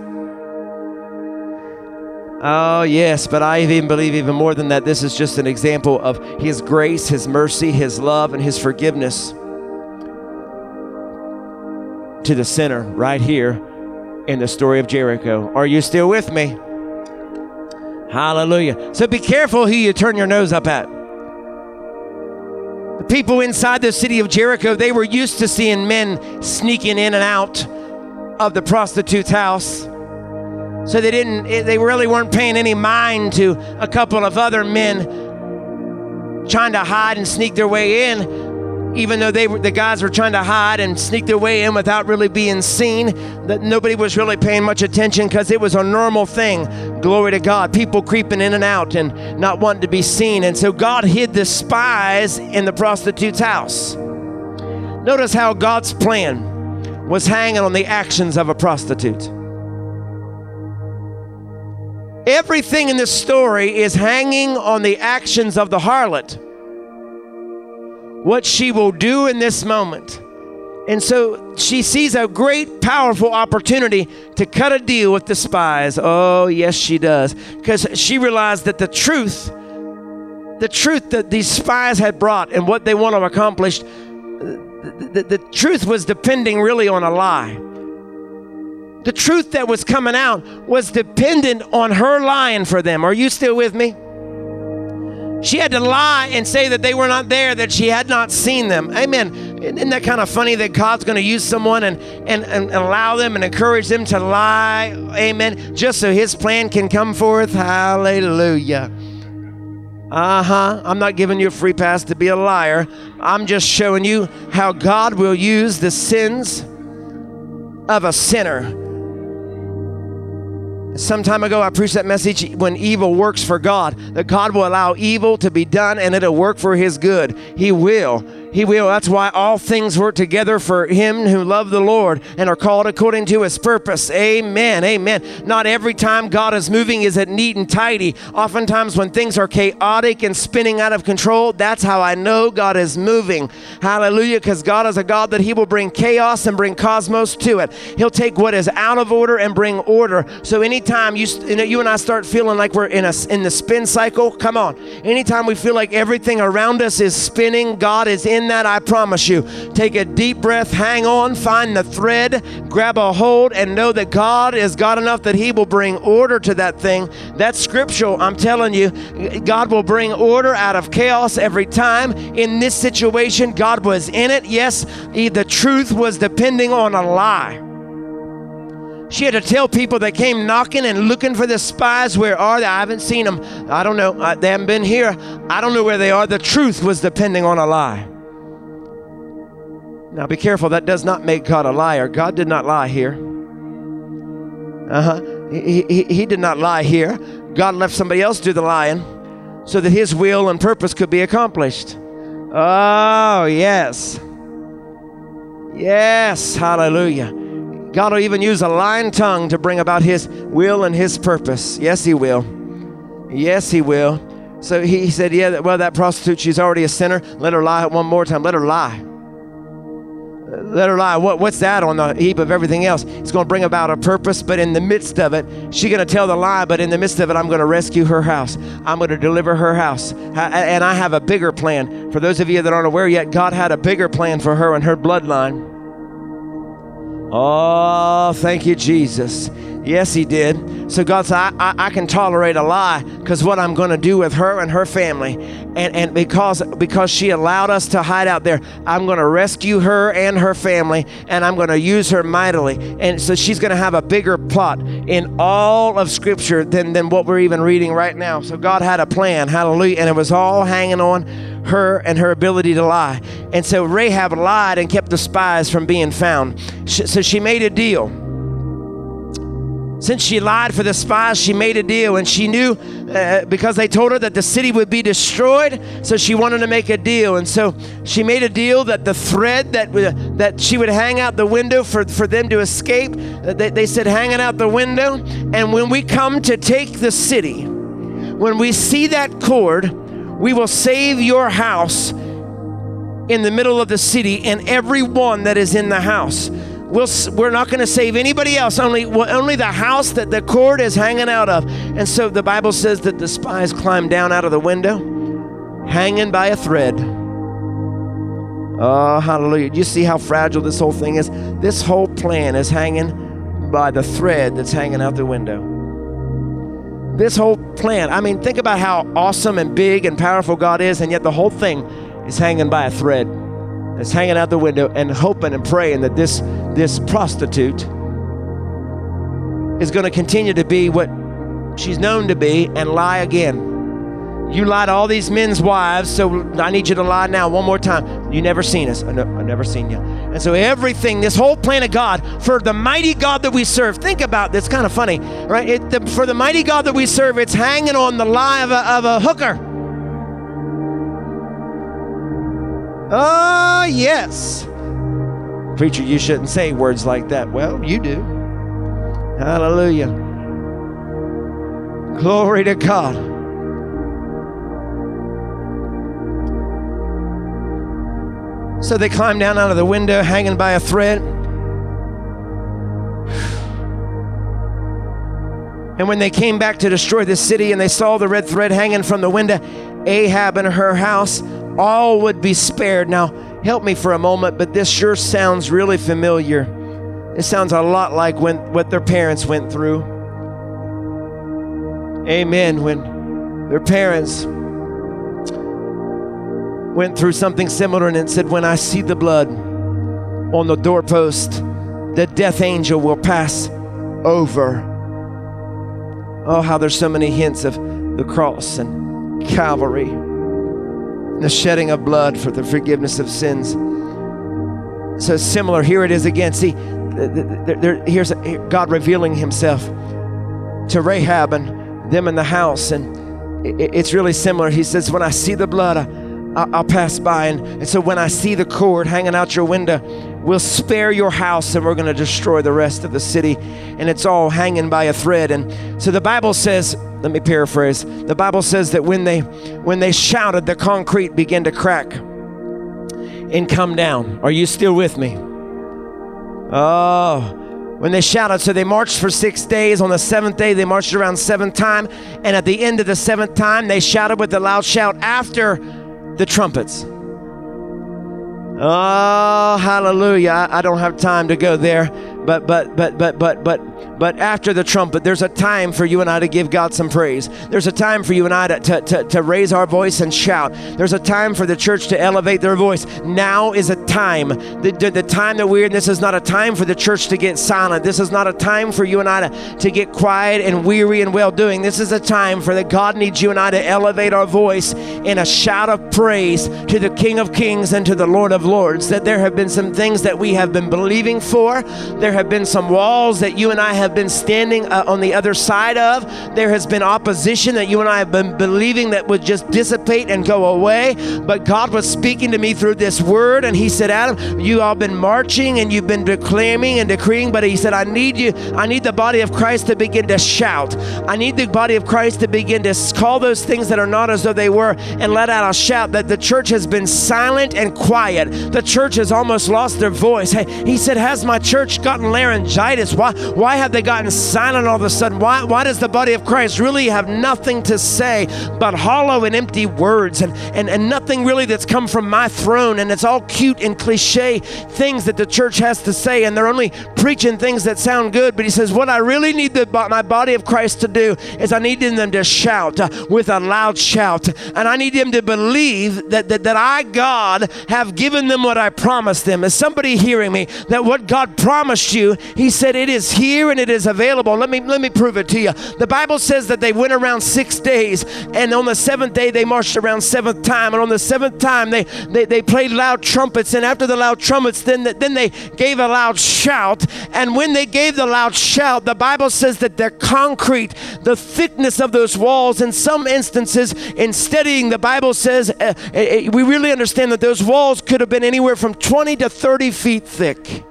Oh, yes, but I even believe even more than that. This is just an example of His grace, His mercy, His love, and His forgiveness to the sinner right here in the story of Jericho. Are you still with me? Hallelujah. So be careful who you turn your nose up at. The people inside the city of Jericho, they were used to seeing men sneaking in and out of the prostitute's house. So they didn't, eh, they really weren't paying any mind to a couple of other men trying to hide and sneak their way in, even though they were, the guys were trying to hide and sneak their way in without really being seen. That nobody was really paying much attention because it was a normal thing. Glory to God. People creeping in and out and not wanting to be seen. And so God hid the spies in the prostitute's house. Notice how God's plan was hanging on the actions of a prostitute. Everything in this story is hanging on the actions of the harlot. What she will do in this moment. And so she sees a great, powerful opportunity to cut a deal with the spies. Oh, yes, she does. Because she realized that the truth, the truth that these spies had brought and what they want to accomplish, the, the, the truth was depending really on a lie the truth that was coming out was dependent on her lying for them. Are you still with me? She had to lie and say that they were not there, that she had not seen them. Amen. Isn't that kind of funny that God's going to use someone and, and, and allow them and encourage them to lie? Amen. Just so his plan can come forth. Hallelujah. Uh huh. I'm not giving you a free pass to be a liar. I'm just showing you how God will use the sins of a sinner. Some time ago, I preached that message when evil works for God, that God will allow evil to be done and it'll work for His good. He will. He will. That's why all things work together for him who love the Lord and are called according to his purpose. Amen. Amen. Not every time God is moving is it neat and tidy. Oftentimes, when things are chaotic and spinning out of control, that's how I know God is moving. Hallelujah. Because God is a God that he will bring chaos and bring cosmos to it. He'll take what is out of order and bring order. So, anytime you, you and I start feeling like we're in, a, in the spin cycle, come on. Anytime we feel like everything around us is spinning, God is in that, I promise you. Take a deep breath, hang on, find the thread, grab a hold, and know that God is God enough that He will bring order to that thing. That's scriptural. I'm telling you, God will bring order out of chaos every time. In this situation, God was in it. Yes, the truth was depending on a lie. She had to tell people that came knocking and looking for the spies, where are they? I haven't seen them. I don't know. They haven't been here. I don't know where they are. The truth was depending on a lie. Now be careful, that does not make God a liar. God did not lie here. Uh huh. He, he, he did not lie here. God left somebody else do the lying so that his will and purpose could be accomplished. Oh, yes. Yes, hallelujah. God will even use a lying tongue to bring about his will and his purpose. Yes, he will. Yes, he will. So he said, Yeah, well, that prostitute, she's already a sinner. Let her lie one more time. Let her lie let her lie. What, what's that on the heap of everything else? It's going to bring about a purpose, but in the midst of it, she's going to tell the lie, but in the midst of it, I'm going to rescue her house. I'm going to deliver her house. And I have a bigger plan. For those of you that aren't aware yet, God had a bigger plan for her and her bloodline. Oh, thank you, Jesus. Yes, he did. So God said, I, I, I can tolerate a lie because what I'm going to do with her and her family. And, and because, because she allowed us to hide out there, I'm going to rescue her and her family and I'm going to use her mightily. And so she's going to have a bigger plot in all of Scripture than, than what we're even reading right now. So God had a plan. Hallelujah. And it was all hanging on her and her ability to lie. And so Rahab lied and kept the spies from being found. So she made a deal. Since she lied for the spies, she made a deal and she knew uh, because they told her that the city would be destroyed, so she wanted to make a deal. And so she made a deal that the thread that, uh, that she would hang out the window for, for them to escape, uh, they, they said, hang it out the window. And when we come to take the city, when we see that cord, we will save your house in the middle of the city and everyone that is in the house. We'll, we're not going to save anybody else, only, only the house that the cord is hanging out of. And so the Bible says that the spies climbed down out of the window, hanging by a thread. Oh, hallelujah. You see how fragile this whole thing is? This whole plan is hanging by the thread that's hanging out the window. This whole plan, I mean, think about how awesome and big and powerful God is, and yet the whole thing is hanging by a thread. It's hanging out the window and hoping and praying that this, this prostitute is going to continue to be what she's known to be and lie again. You lied to all these men's wives, so I need you to lie now one more time. You never seen us. I have never seen you. And so everything, this whole plan of God, for the mighty God that we serve, think about this. Kind of funny, right? It, the, for the mighty God that we serve, it's hanging on the lie of a, of a hooker. Oh, yes. Preacher, you shouldn't say words like that. Well, you do. Hallelujah. Glory to God. So they climbed down out of the window, hanging by a thread. And when they came back to destroy the city and they saw the red thread hanging from the window, Rahab and her house, all would be spared. Now, help me for a moment, but this sure sounds really familiar. It sounds a lot like when what their parents went through. Amen. When their parents went through something similar and it said, When I see the blood on the doorpost, the death angel will pass over. Oh, how there's so many hints of the cross and Calvary, the shedding of blood for the forgiveness of sins. So similar, here it is again. See, there, there, here's God revealing Himself to Rahab and them in the house, and it's really similar. He says, "When I see the blood, I, will pass by, and, and so when I see the cord hanging out your window, we'll spare your house, and we're going to destroy the rest of the city." And it's all hanging by a thread. And so the Bible says, let me paraphrase. The Bible says that when they when they shouted, the concrete began to crack and come down. Are you still with me? Oh, when they shouted. So they marched for six days. On the seventh day, they marched around seven time. And at the end of the seventh time, they shouted with a loud shout after the trumpets. Oh, hallelujah. I, don't have time to go there but but but but but but but after the trumpet there's a time for you and i to give god some praise. There's a time for you and i to, to, to, to, raise our voice and shout. There's a time for the church to elevate their voice. Now is a time. The, the, the time that we're in this is not a time for the church to get silent. This is not a time for you and i to, to get quiet and weary and well doing this is a time for that god needs you and i to elevate our voice in a shout of praise to the king of kings and to the lord of lords. That there have been some things that we have been believing for. There have been some walls that you and I have been standing uh, on the other side of. There has been opposition that you and I have been believing that would just dissipate and go away. But God was speaking to me through this word, and He said, Adam, you all been marching and you've been declaiming and decreeing, but He said, I need you, I need the body of Christ to begin to shout. I need the body of Christ to begin to call those things that are not as though they were and let out a shout that the church has been silent and quiet. The church has almost lost their voice. Hey, he said, Has my church gotten laryngitis? Why, why have they gotten silent all of a sudden? Why, why does the body of Christ really have nothing to say but hollow and empty words and, and, and nothing really that's come from my throne? And it's all cute and cliche things that the church has to say, and they're only preaching things that sound good. But he says, What I really need the, my body of Christ to do is I need them to shout uh, with a loud shout. And I need them to believe that, that, that I, God, have given them what I promised them. Is somebody hearing me? That what God promised you, He said it is here and it is available. Let me let me prove it to you. The Bible says that they went around six days, and on the seventh day they marched around seventh time, and on the seventh time they they, they played loud trumpets, and after the loud trumpets, then then they gave a loud shout, and when they gave the loud shout, the Bible says that the concrete, the thickness of those walls, in some instances, in studying, the Bible says uh, uh, we really understand that those walls could have been anywhere from 20 to 30 feet thick.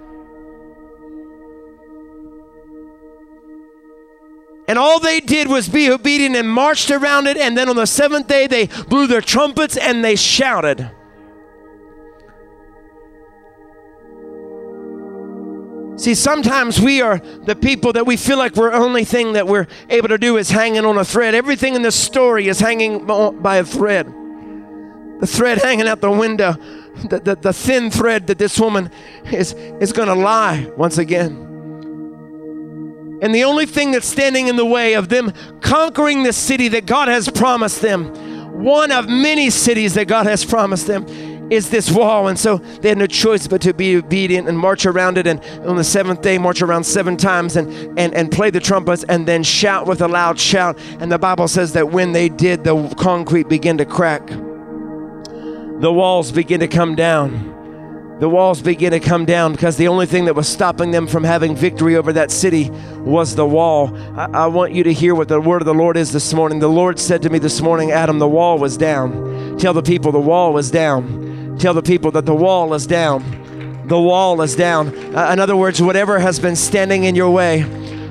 And all they did was be obedient and marched around it. And then on the seventh day, they blew their trumpets and they shouted. See, sometimes we are the people that we feel like we're only thing that we're able to do is hanging on a thread. Everything in this story is hanging by a thread. The thread hanging out the window, the, the, the thin thread that this woman is, is going to lie once again. And the only thing that's standing in the way of them conquering the city that God has promised them, one of many cities that God has promised them, is this wall. And so they had no choice but to be obedient and march around it. And on the seventh day, march around seven times and, and, and play the trumpets and then shout with a loud shout. And the Bible says that when they did, the concrete began to crack, the walls began to come down the walls begin to come down because the only thing that was stopping them from having victory over that city was the wall. I, I, want you to hear what the word of the Lord is this morning. The Lord said to me this morning, Adam, the wall was down. Tell the people the wall was down. Tell the people that the wall is down. The wall is down. Uh, in other words, whatever has been standing in your way,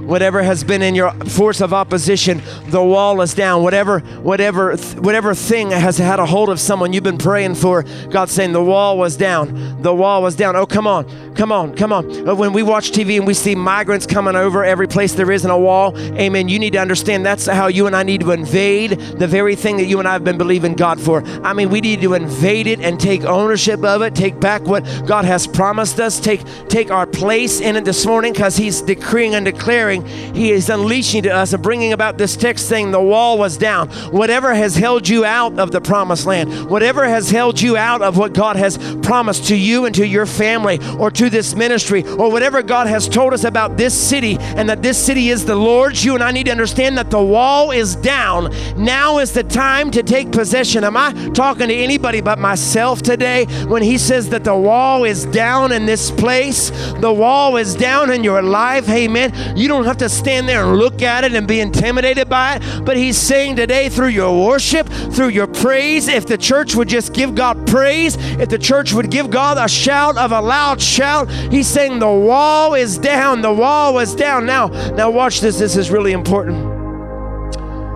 whatever has been in your force of opposition, the wall is down. Whatever, whatever, whatever thing has had a hold of someone you've been praying for, God's saying the wall was down. The wall was down. Oh, come on, come on, come on. When we watch TV and we see migrants coming over every place there isn't a wall, amen. You need to understand that's how you and I need to invade the very thing that you and I have been believing God for. I mean, we need to invade it and take ownership of it, take back what God has promised us, take take our place in it this morning because He's decreeing and declaring he is unleashing to us and bringing about this text saying the wall was down. Whatever has held you out of the promised land, whatever has held you out of what God has promised to you and to your family or to to this ministry or whatever God has told us about this city and that this city is the Lord's, you and I need to understand that the wall is down. Now is the time to take possession. Am I talking to anybody but myself today when he says that the wall is down in this place? The wall is down in your life. Amen. You don't have to stand there and look at it and be intimidated by it, but he's saying today through your worship, through your praise, if the church would just give God praise, if the church would give God a shout of a loud shout, he's saying the wall is down. The wall is down. Now, now watch this. This is really important.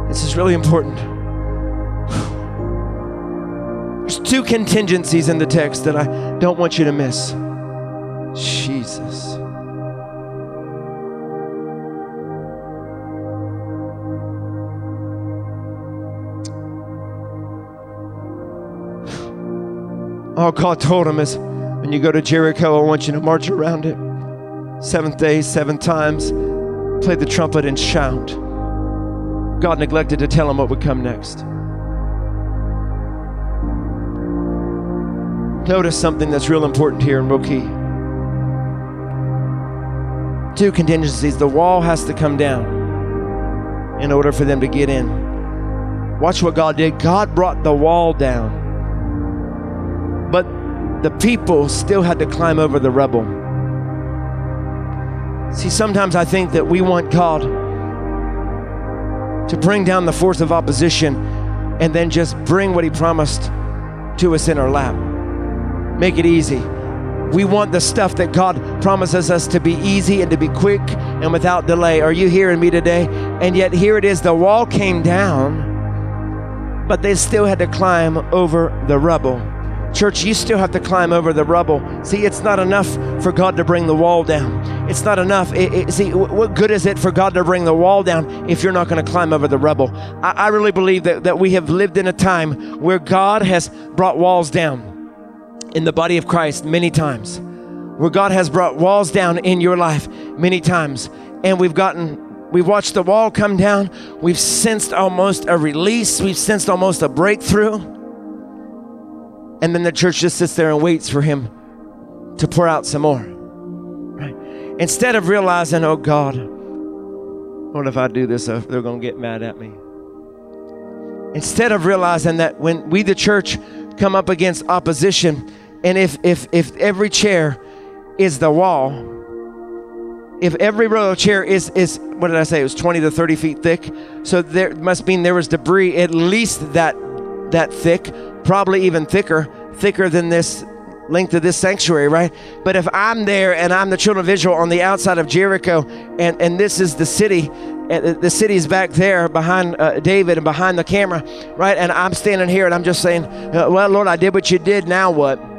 This is really important. There's two contingencies in the text that I don't want you to miss. Jesus. All God told him is when you go to Jericho, I want you to march around it. Seventh day, seven times, play the trumpet and shout. God neglected to tell him what would come next. Notice something that's real important here real key. Two contingencies. The wall has to come down in order for them to get in. Watch what God did. God brought the wall down but the people still had to climb over the rubble. See, sometimes I think that we want God to bring down the force of opposition and then just bring what He promised to us in our lap. Make it easy. We want the stuff that God promises us to be easy and to be quick and without delay. Are you hearing me today? And yet, here it is the wall came down, but they still had to climb over the rubble. Church, you still have to climb over the rubble. See, it's not enough for God to bring the wall down. It's not enough. It, it, see, what good is it for God to bring the wall down if you're not going to climb over the rubble? I, I really believe that, that we have lived in a time where God has brought walls down in the body of Christ many times, where God has brought walls down in your life many times, and we've gotten We've watched the wall come down. We've sensed almost a release. We've sensed almost a breakthrough. And then the church just sits there and waits for him to pour out some more. Right? Instead of realizing, oh God, what if I do this? Uh, they're going to get mad at me. Instead of realizing that when we, the church, come up against opposition, and if, if, if every chair is the wall, if every row of chair is, is what did I say? It was 20 to 30 feet thick. So there must mean there was debris at least that that thick probably even thicker, thicker than this length of this sanctuary, right? But if I'm there and I'm the children of Israel on the outside of Jericho, and, and this is the city, and the city's back there behind uh, David and behind the camera, right? And I'm standing here and I'm just saying, uh, Well, Lord, I did what you did, now what?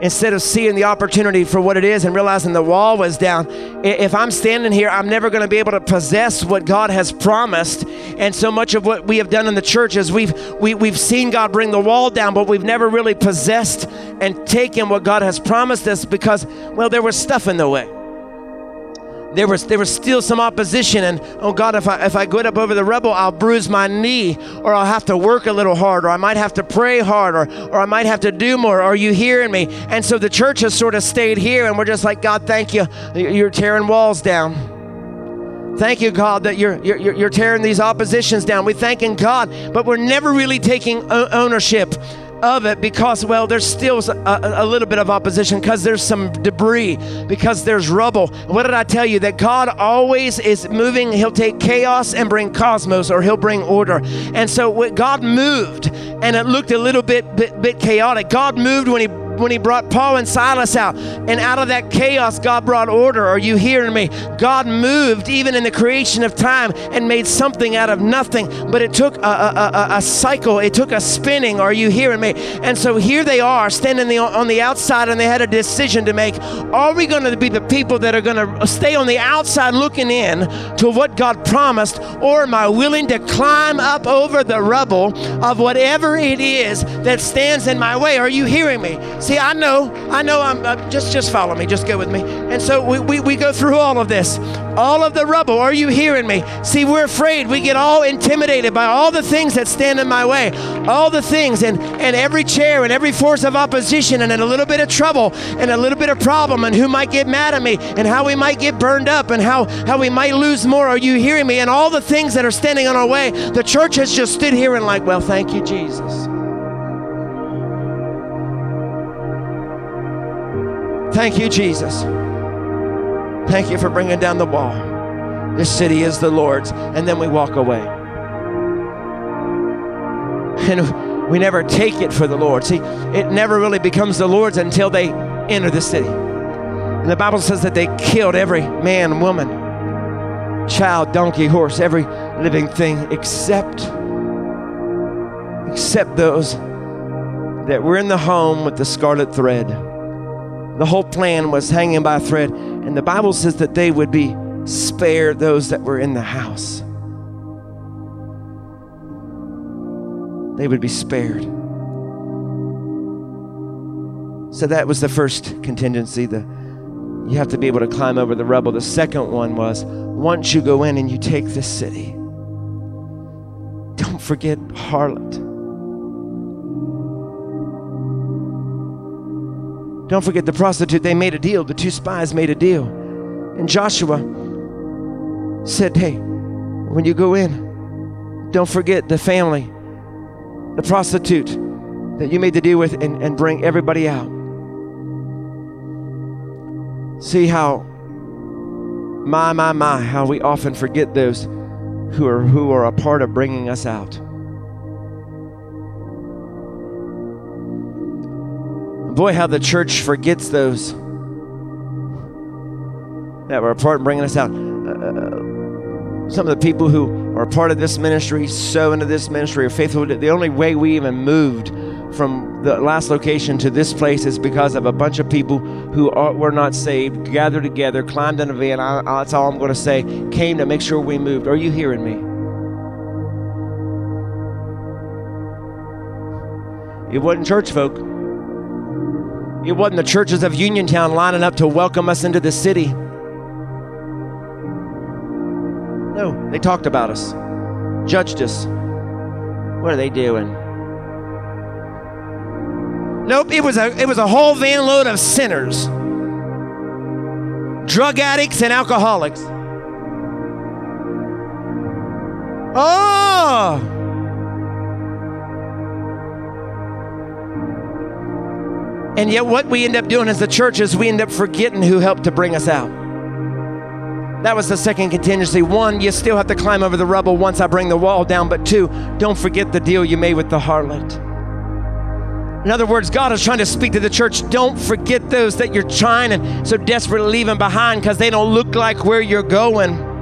Instead of seeing the opportunity for what it is and realizing the wall was down. If I'm standing here, I'm never going to be able to possess what God has promised. And so much of what we have done in the church is we've we, we've seen God bring the wall down, but we've never really possessed and taken what God has promised us because, well, there was stuff in the way there was there was still some opposition and oh god if i if i go up over the rubble i'll bruise my knee or i'll have to work a little hard or i might have to pray hard or or i might have to do more. Are you hearing me? And so the church has sort of stayed here and we're just like god thank you. You're tearing walls down. Thank you, God, that you're, you're, you're tearing these oppositions down. We're thanking God, but we're never really taking ownership of it because, well, there's still a, a little bit of opposition because there's some debris, because there's rubble. What did I tell you? That God always is moving. He'll take chaos and bring cosmos, or He'll bring order. And so, God moved, and it looked a little bit, bit, bit chaotic. God moved when He when he brought Paul and Silas out. And out of that chaos, God brought order. Are you hearing me? God moved even in the creation of time and made something out of nothing. But it took a, a, a, a cycle, it took a spinning. Are you hearing me? And so here they are standing the, on the outside and they had a decision to make. Are we going to be the people that are going to stay on the outside looking in to what God promised? Or am I willing to climb up over the rubble of whatever it is that stands in my way? Are you hearing me? See, I know, I know. I'm uh, just, just follow me. Just go with me. And so we, we, we go through all of this, all of the rubble. Are you hearing me? See, we're afraid. We get all intimidated by all the things that stand in my way, all the things, and and every chair and every force of opposition, and a little bit of trouble and a little bit of problem, and who might get mad at me, and how we might get burned up, and how how we might lose more. Are you hearing me? And all the things that are standing on our way. The church has just stood here and like, well, thank you, Jesus. Thank you, Jesus. Thank you for bringing down the wall. This city is the Lord's. And then we walk away. And we never take it for the Lord. See, it never really becomes the Lord's until they enter the city. And the Bible says that they killed every man, woman, child, donkey, horse, every living thing except except those that were in the home with the scarlet thread. The whole plan was hanging by a thread. And the Bible says that they would be spared those that were in the house. They would be spared. So that was the first contingency. The you have to be able to climb over the rubble. The second one was once you go in and you take this city, don't forget harlot. Don't forget the prostitute, they made a deal. The two spies made a deal. And Joshua said, Hey, when you go in, don't forget the family, the prostitute that you made the deal with, and, and bring everybody out. See how, my, my, my, how we often forget those who are, who are a part of bringing us out. Boy, how the church forgets those that were a part of bringing us out. Uh, some of the people who are part of this ministry, so into this ministry, are faithful. The only way we even moved from the last location to this place is because of a bunch of people who are, were not saved, gathered together, climbed in a van. I, that's all I'm going to say. Came to make sure we moved. Are you hearing me? It wasn't church folk. It wasn't the churches of Uniontown lining up to welcome us into the city. No, they talked about us, judged us. What are they doing? Nope, it was a it was a whole van load of sinners. Drug addicts and alcoholics. Oh! And yet, what we end up doing as the church is we end up forgetting who helped to bring us out. That was the second contingency. One, you still have to climb over the rubble once I bring the wall down. But two, don't forget the deal you made with the harlot. In other words, God is trying to speak to the church. Don't forget those that you're trying and so desperately leaving behind because they don't look like where you're going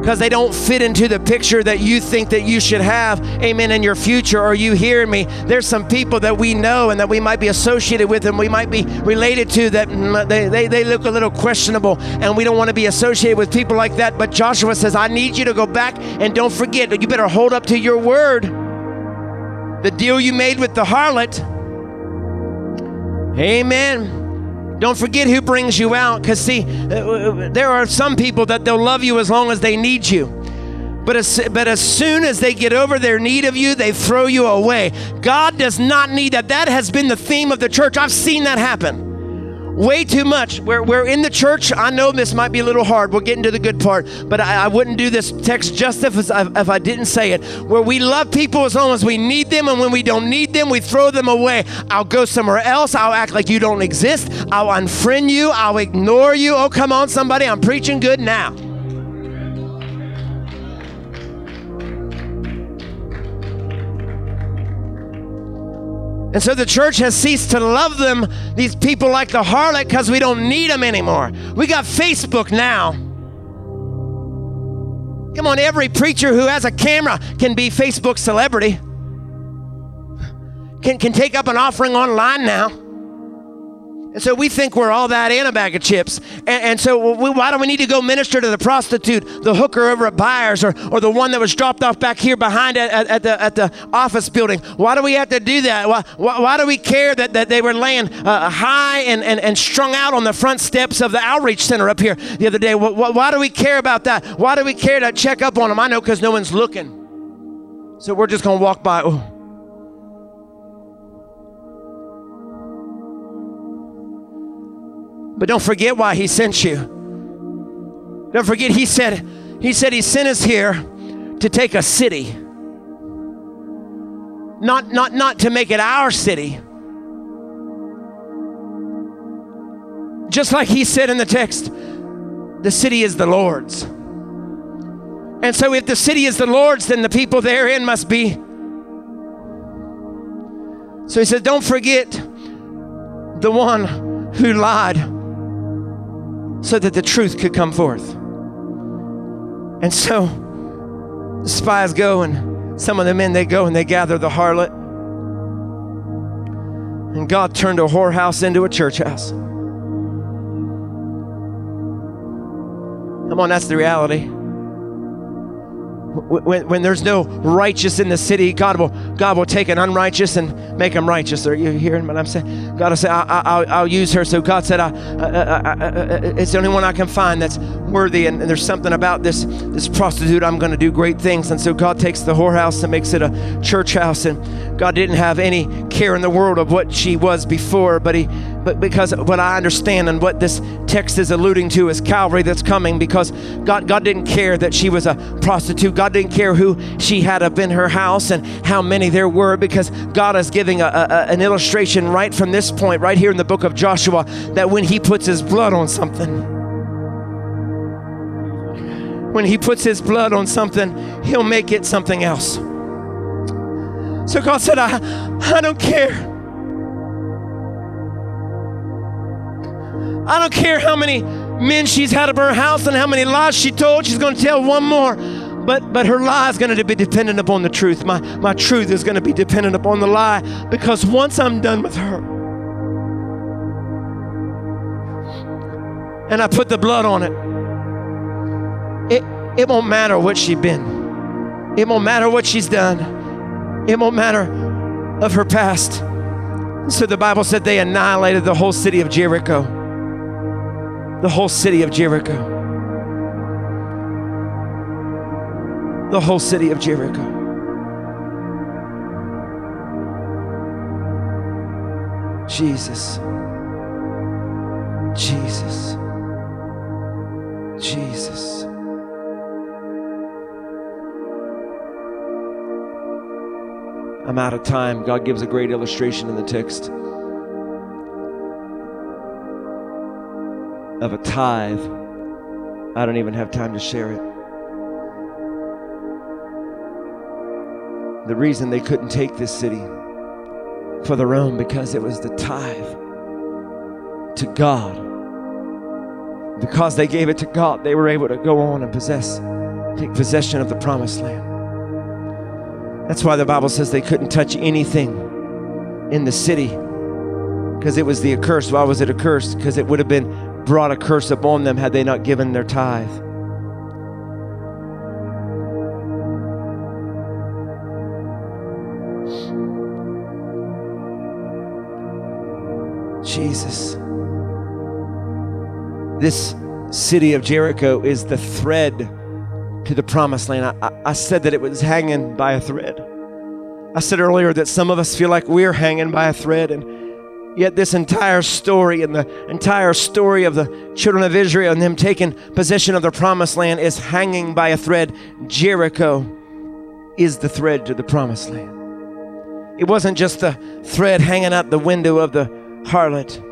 because they don't fit into the picture that you think that you should have, amen, in your future. Are you hearing me? There's some people that we know and that we might be associated with and we might be related to that they, they, they look a little questionable and we don't want to be associated with people like that. But Joshua says, I need you to go back and don't forget, you better hold up to your word. The deal you made with the harlot. Amen. Don't forget who brings you out because, see, uh, there are some people that they'll love you as long as they need you. But as, but as soon as they get over their need of you, they throw you away. God does not need that. That has been the theme of the church. I've seen that happen way too much. We're, we're in the church. I know this might be a little hard. We're getting to the good part, but I, I wouldn't do this text just if, if I didn't say it. Where we love people as long as we need them, and when we don't need them, we throw them away. I'll go somewhere else. I'll act like you don't exist. I'll unfriend you. I'll ignore you. Oh, come on, somebody. I'm preaching good now. And so the church has ceased to love them, these people like the harlot, because we don't need them anymore. We got Facebook now. Come on, every preacher who has a camera can be Facebook celebrity. Can, can take up an offering online now. And so we think we're all that and a bag of chips. And, and so we, why do we need to go minister to the prostitute, the hooker over at Byers, or, or the one that was dropped off back here behind at, at, at the, at the office building? Why do we have to do that? Why, why, why do we care that, that they were laying uh, high and, and, and strung out on the front steps of the outreach center up here the other day? Why, why do we care about that? Why do we care to check up on them? I know because no one's looking. So we're just going to walk by. Oh. But don't forget why he sent you. Don't forget he said he said he sent us here to take a city. Not not not to make it our city. Just like he said in the text, the city is the Lord's. And so if the city is the Lord's, then the people therein must be. So he says, Don't forget the one who lied so that the truth could come forth. And so the spies go, and some of the men they go and they gather the harlot. And God turned a whorehouse into a church house. Come on, that's the reality when, when there's no righteous in the city, God will, God will take an unrighteous and make him righteous. Are you hearing what I'm saying? God will say, I, will I'll use her. So God said, I, I, I, it's the only one I can find that's worthy. And, and there's something about this, this prostitute. I'm going to do great things. And so God takes the whorehouse and makes it a church house. And God didn't have any care in the world of what she was before, but He but because what I understand and what this text is alluding to is Calvary that's coming because God, God didn't care that she was a prostitute. God didn't care who she had up in her house and how many there were because God is giving a, a, an illustration right from this point, right here in the book of Joshua, that when He puts His blood on something, when He puts His blood on something, He'll make it something else. So God said, I, I don't care I don't care how many men she's had up her house and how many lies she told. She's going to tell one more. But, but her lie is going to be dependent upon the truth. My, my truth is going to be dependent upon the lie because once I'm done with her and I put the blood on it, it, it won't matter what she's been. It won't matter what she's done. It won't matter of her past. So the Bible said they annihilated the whole city of Jericho the whole city of Jericho. The whole city of Jericho. Jesus. Jesus. Jesus. I'm out of time. God gives a great illustration in the text. Of a tithe. I don't even have time to share it. The reason they couldn't take this city for their own because it was the tithe to God. Because they gave it to God, they were able to go on and possess, take possession of the promised land. That's why the Bible says they couldn't touch anything in the city because it was the accursed. Why was it accursed? Because it would have been brought a curse upon them had they not given their tithe. Jesus. This city of Jericho is the thread to the promised land. I, I, said that it was hanging by a thread. I said earlier that some of us feel like we're hanging by a thread, and Yet, this entire story and the entire story of the children of Israel and them taking possession of their promised land is hanging by a thread. Jericho is the thread to the promised land. It wasn't just the thread hanging out the window of the harlot.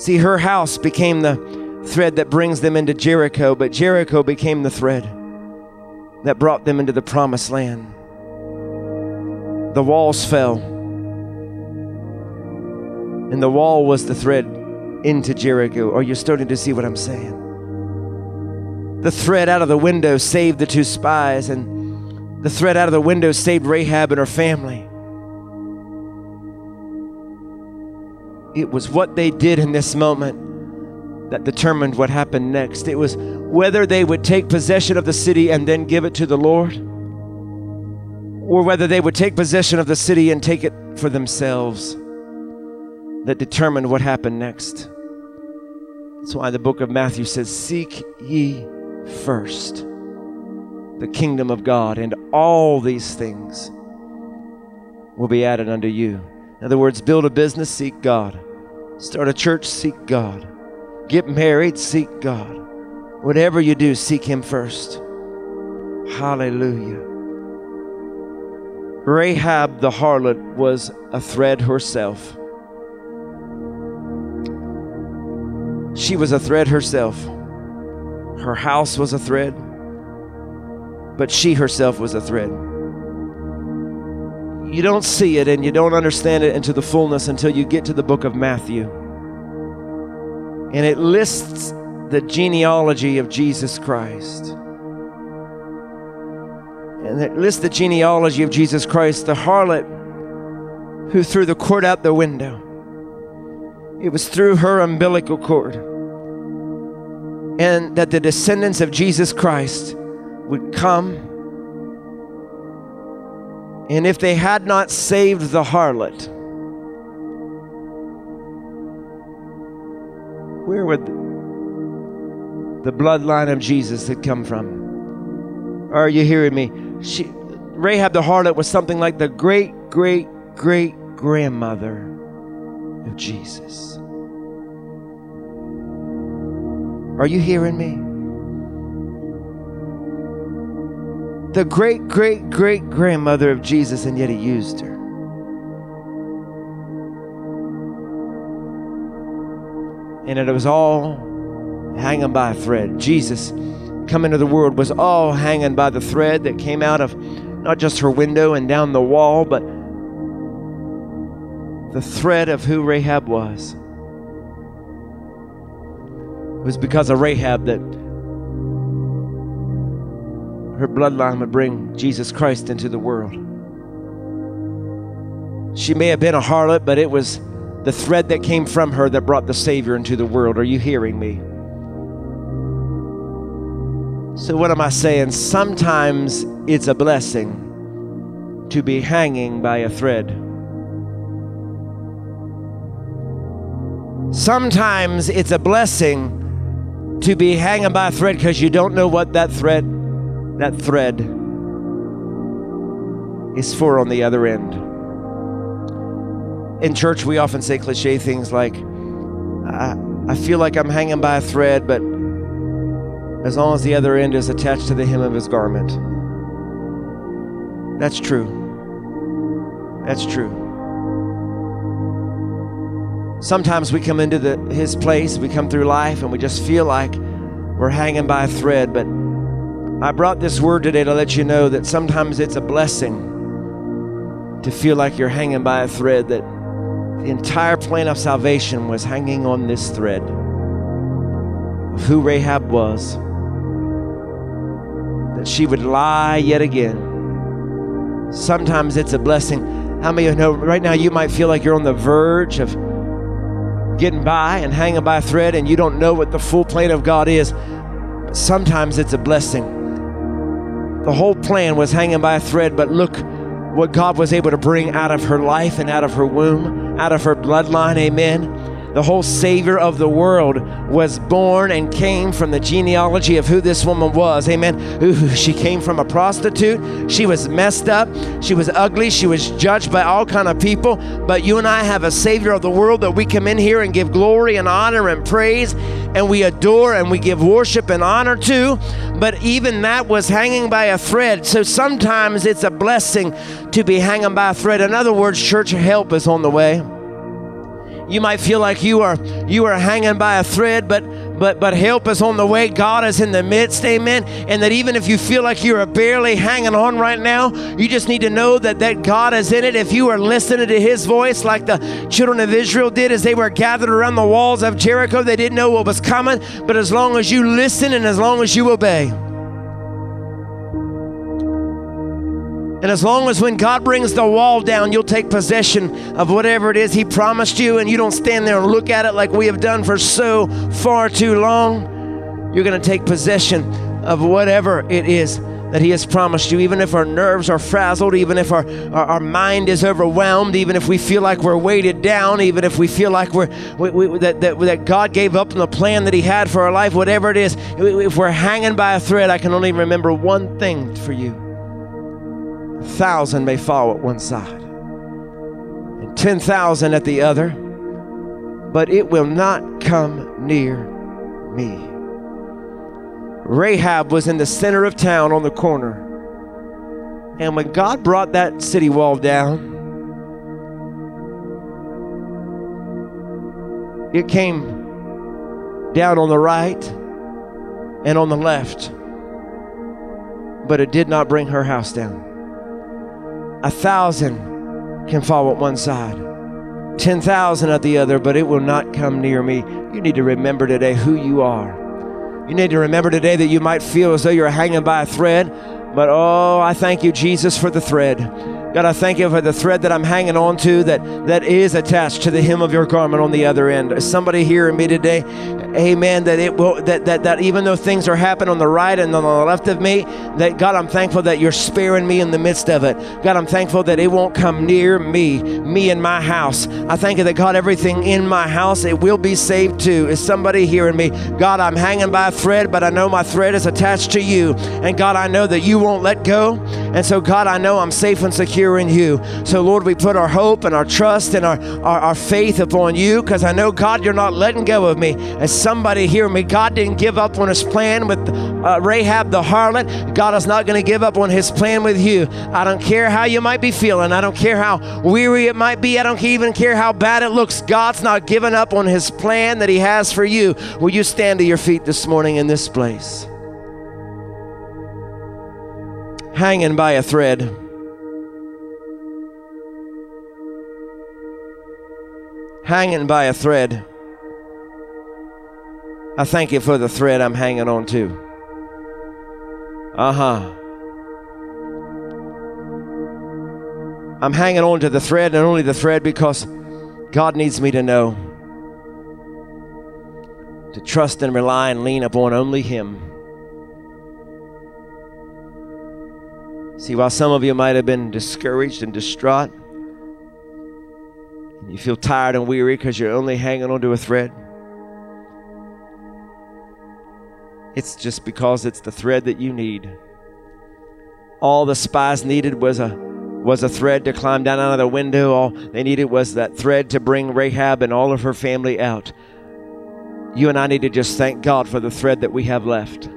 See, her house became the thread that brings them into Jericho, but Jericho became the thread that brought them into the promised land. The walls fell and the wall was the thread into Jericho. Are you starting to see what I'm saying? The thread out of the window saved the two spies, and the thread out of the window saved Rahab and her family. it was what they did in this moment that determined what happened next. It was whether they would take possession of the city and then give it to the Lord, or whether they would take possession of the city and take it for themselves that determined what happened next. That's why the book of Matthew says, Seek ye first the kingdom of God, and all these things will be added unto you. In other words, build a business, seek God. Start a church, seek God. Get married, seek God. Whatever you do, seek Him first. Hallelujah. Rahab the harlot was a thread herself. She was a thread herself. Her house was a thread, but she herself was a thread. You don't see it and you don't understand it into the fullness until you get to the book of Matthew. And it lists the genealogy of Jesus Christ. And it lists the genealogy of Jesus Christ, the harlot who threw the cord out the window. It was through her umbilical cord. And that the descendants of Jesus Christ would come and if they had not saved the harlot, where would the bloodline of Jesus had come from? Are you hearing me? She, Rahab the harlot was something like the great, great, great grandmother of Jesus. Are you hearing me? the great, great, great grandmother of Jesus, and yet he used her. And it was all hanging by a thread. Jesus coming to the world was all hanging by the thread that came out of not just her window and down the wall, but the thread of who Rahab was. It was because of Rahab that her bloodline would bring Jesus Christ into the world. She may have been a harlot, but it was the thread that came from her that brought the Savior into the world. Are you hearing me? So, what am I saying? Sometimes it's a blessing to be hanging by a thread. Sometimes it's a blessing to be hanging by a thread because you don't know what that thread that thread is for on the other end. In church, we often say cliche things like, I, I feel like I'm hanging by a thread, but as long as the other end is attached to the hem of his garment. That's true. That's true. Sometimes we come into the, his place, we come through life, and we just feel like we're hanging by a thread, but I brought this word today to let you know that sometimes it's a blessing to feel like you're hanging by a thread, that the entire plan of salvation was hanging on this thread of who Rahab was, that she would lie yet again. Sometimes it's a blessing. How many of you know right now you might feel like you're on the verge of getting by and hanging by a thread and you don't know what the full plan of God is? Sometimes it's a blessing the whole plan was hanging by a thread, but look what God was able to bring out of her life and out of her womb, out of her bloodline. Amen the whole Savior of the world was born and came from the genealogy of who this woman was. Amen. Ooh, she came from a prostitute. She was messed up. She was ugly. She was judged by all kind of people. But you and I have a Savior of the world that we come in here and give glory and honor and praise and we adore and we give worship and honor to. But even that was hanging by a thread. So sometimes it's a blessing to be hanging by a thread. In other words, church help is on the way. You might feel like you are you are hanging by a thread, but but but help is on the way. God is in the midst, amen. And that even if you feel like you are barely hanging on right now, you just need to know that that God is in it. If you are listening to His voice, like the children of Israel did as they were gathered around the walls of Jericho, they didn't know what was coming. But as long as you listen and as long as you obey. And as long as when God brings the wall down, you'll take possession of whatever it is He promised you, and you don't stand there and look at it like we have done for so far too long, you're going to take possession of whatever it is that He has promised you, even if our nerves are frazzled, even if our, our, our, mind is overwhelmed, even if we feel like we're weighted down, even if we feel like we're, we, we, that, that, that God gave up on the plan that He had for our life, whatever it is, if we're hanging by a thread, I can only remember one thing for you thousand may fall at one side, and 10,000 at the other, but it will not come near me. Rahab was in the center of town on the corner. And when God brought that city wall down, it came down on the right and on the left, but it did not bring her house down. A thousand can fall at one side, 10,000 at the other, but it will not come near me. You need to remember today who you are. You need to remember today that you might feel as though you're hanging by a thread, but oh, I thank you, Jesus, for the thread. God, I thank you for the thread that I'm hanging on to that, that is attached to the hem of your garment on the other end. Is somebody hearing me today? amen. That it will that, that that even though things are happening on the right and on the left of me that god i'm thankful that you're sparing me in the midst of it. God i'm thankful that it won't come near me me and my house. I thank you that god everything in my house it will be saved too. Is somebody hearing me? God i'm hanging by a thread but i know my thread is attached to you. And god i know that you won't let go. And so god i know i'm safe and secure in you so lord we put our hope and our trust and our our, our faith upon you because i know god you're not letting go of me as somebody hear me. God didn't give up on his plan with uh, Rahab the harlot. God is not going to give up on his plan with you. I don't care how you might be feeling. I don't care how weary it might be. I don't even care how bad it looks. God's not giving up on his plan that he has for you. Will you stand to your feet this morning in this place? Hanging by a thread. Hanging by a thread. I thank you for the thread I'm hanging on to. Uh huh. I'm hanging on to the thread and only the thread because God needs me to know to trust and rely and lean upon only Him. See, while some of you might have been discouraged and distraught, you feel tired and weary because you're only hanging onto a thread. It's just because it's the thread that you need. All the spies needed was a was a thread to climb down out of the window. All they needed was that thread to bring Rahab and all of her family out. You and I need to just thank God for the thread that we have left.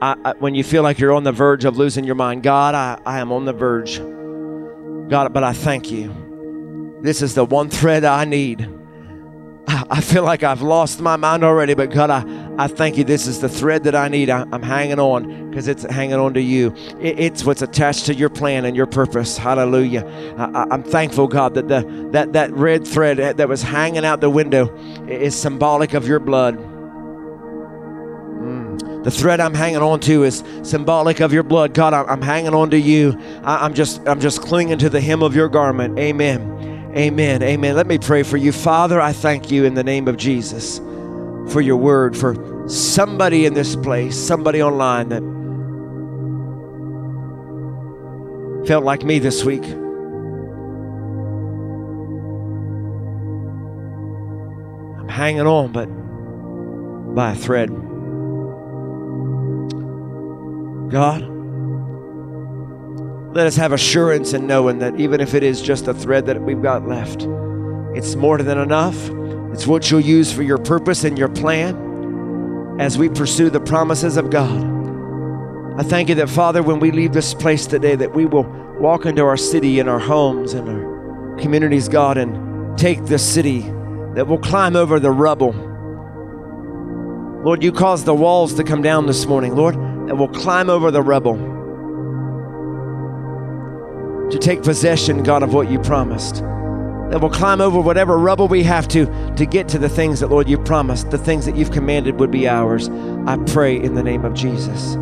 I, I, when you feel like you're on the verge of losing your mind, God, I, I am on the verge. God, but I thank you. This is the one thread I need. I feel like I've lost my mind already, but God, I, I thank you. This is the thread that I need. I, am hanging on because it's hanging on to you. It, it's what's attached to your plan and your purpose. Hallelujah. I, am thankful, God, that the that that red thread that was hanging out the window is symbolic of your blood. Mm. The thread I'm hanging on to is symbolic of your blood. God, I'm, I'm hanging on to you. I, I'm just I'm just clinging to the hem of your garment. Amen. Amen. Amen. Let me pray for you. Father, I thank you in the name of Jesus for your word, for somebody in this place, somebody online that felt like me this week. I'm hanging on, but by a thread. God, let us have assurance in knowing that even if it is just a thread that we've got left, it's more than enough. It's what you'll use for your purpose and your plan as we pursue the promises of God. I thank you that, Father, when we leave this place today, that we will walk into our city and our homes and our communities, God, and take this city, that will climb over the rubble. Lord, you caused the walls to come down this morning, Lord, and we'll climb over the rubble to take possession, God, of what you promised. That we'll climb over whatever rubble we have to to get to the things that, Lord, you promised, the things that you've commanded would be ours. I pray in the name of Jesus.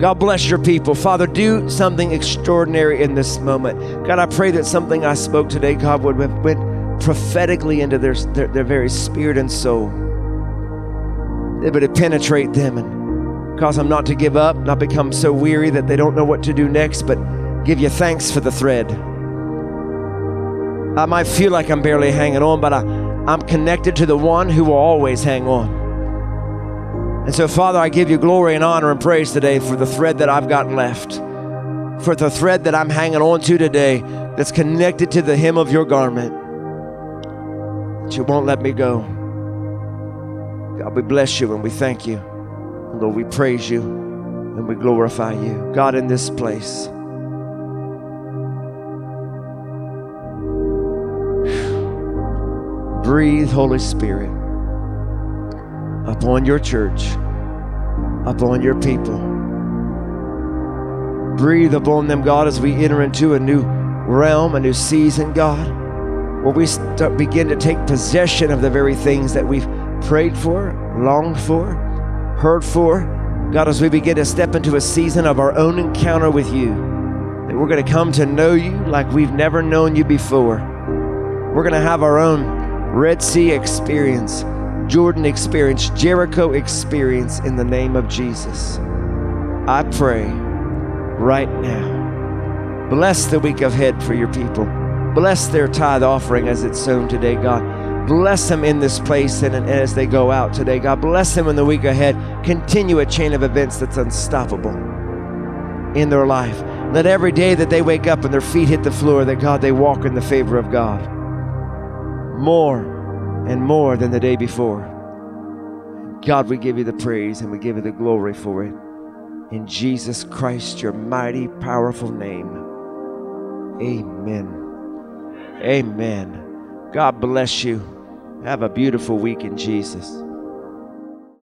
God bless your people. Father, do something extraordinary in this moment. God, I pray that something I spoke today, God, would have went prophetically into their, their, their very spirit and soul. It would penetrate them and cause them not to give up, not become so weary that they don't know what to do next, but give you thanks for the thread. I might feel like I'm barely hanging on, but I, I'm connected to the one who will always hang on. And so, Father, I give you glory and honor and praise today for the thread that I've got left, for the thread that I'm hanging on to today that's connected to the hem of your garment. That you won't let me go. God, we bless you and we thank you. Lord, we praise you and we glorify you. God, in this place. Breathe, Holy Spirit, upon your church, upon your people. Breathe upon them, God, as we enter into a new realm, a new season, God, where we start, begin to take possession of the very things that we've prayed for, longed for, heard for. God, as we begin to step into a season of our own encounter with you, that we're going to come to know you like we've never known you before. We're going to have our own Red Sea experience, Jordan experience, Jericho experience in the name of Jesus. I pray right now. Bless the week ahead for your people. Bless their tithe offering as it's sown today, God. Bless them in this place and, and as they go out today, God. Bless them in the week ahead. Continue a chain of events that's unstoppable in their life. Let every day that they wake up and their feet hit the floor, that God, they walk in the favor of God more and more than the day before. God, we give you the praise and we give you the glory for it. In Jesus Christ, your mighty, powerful name. Amen. Amen. God bless you. Have a beautiful week in Jesus.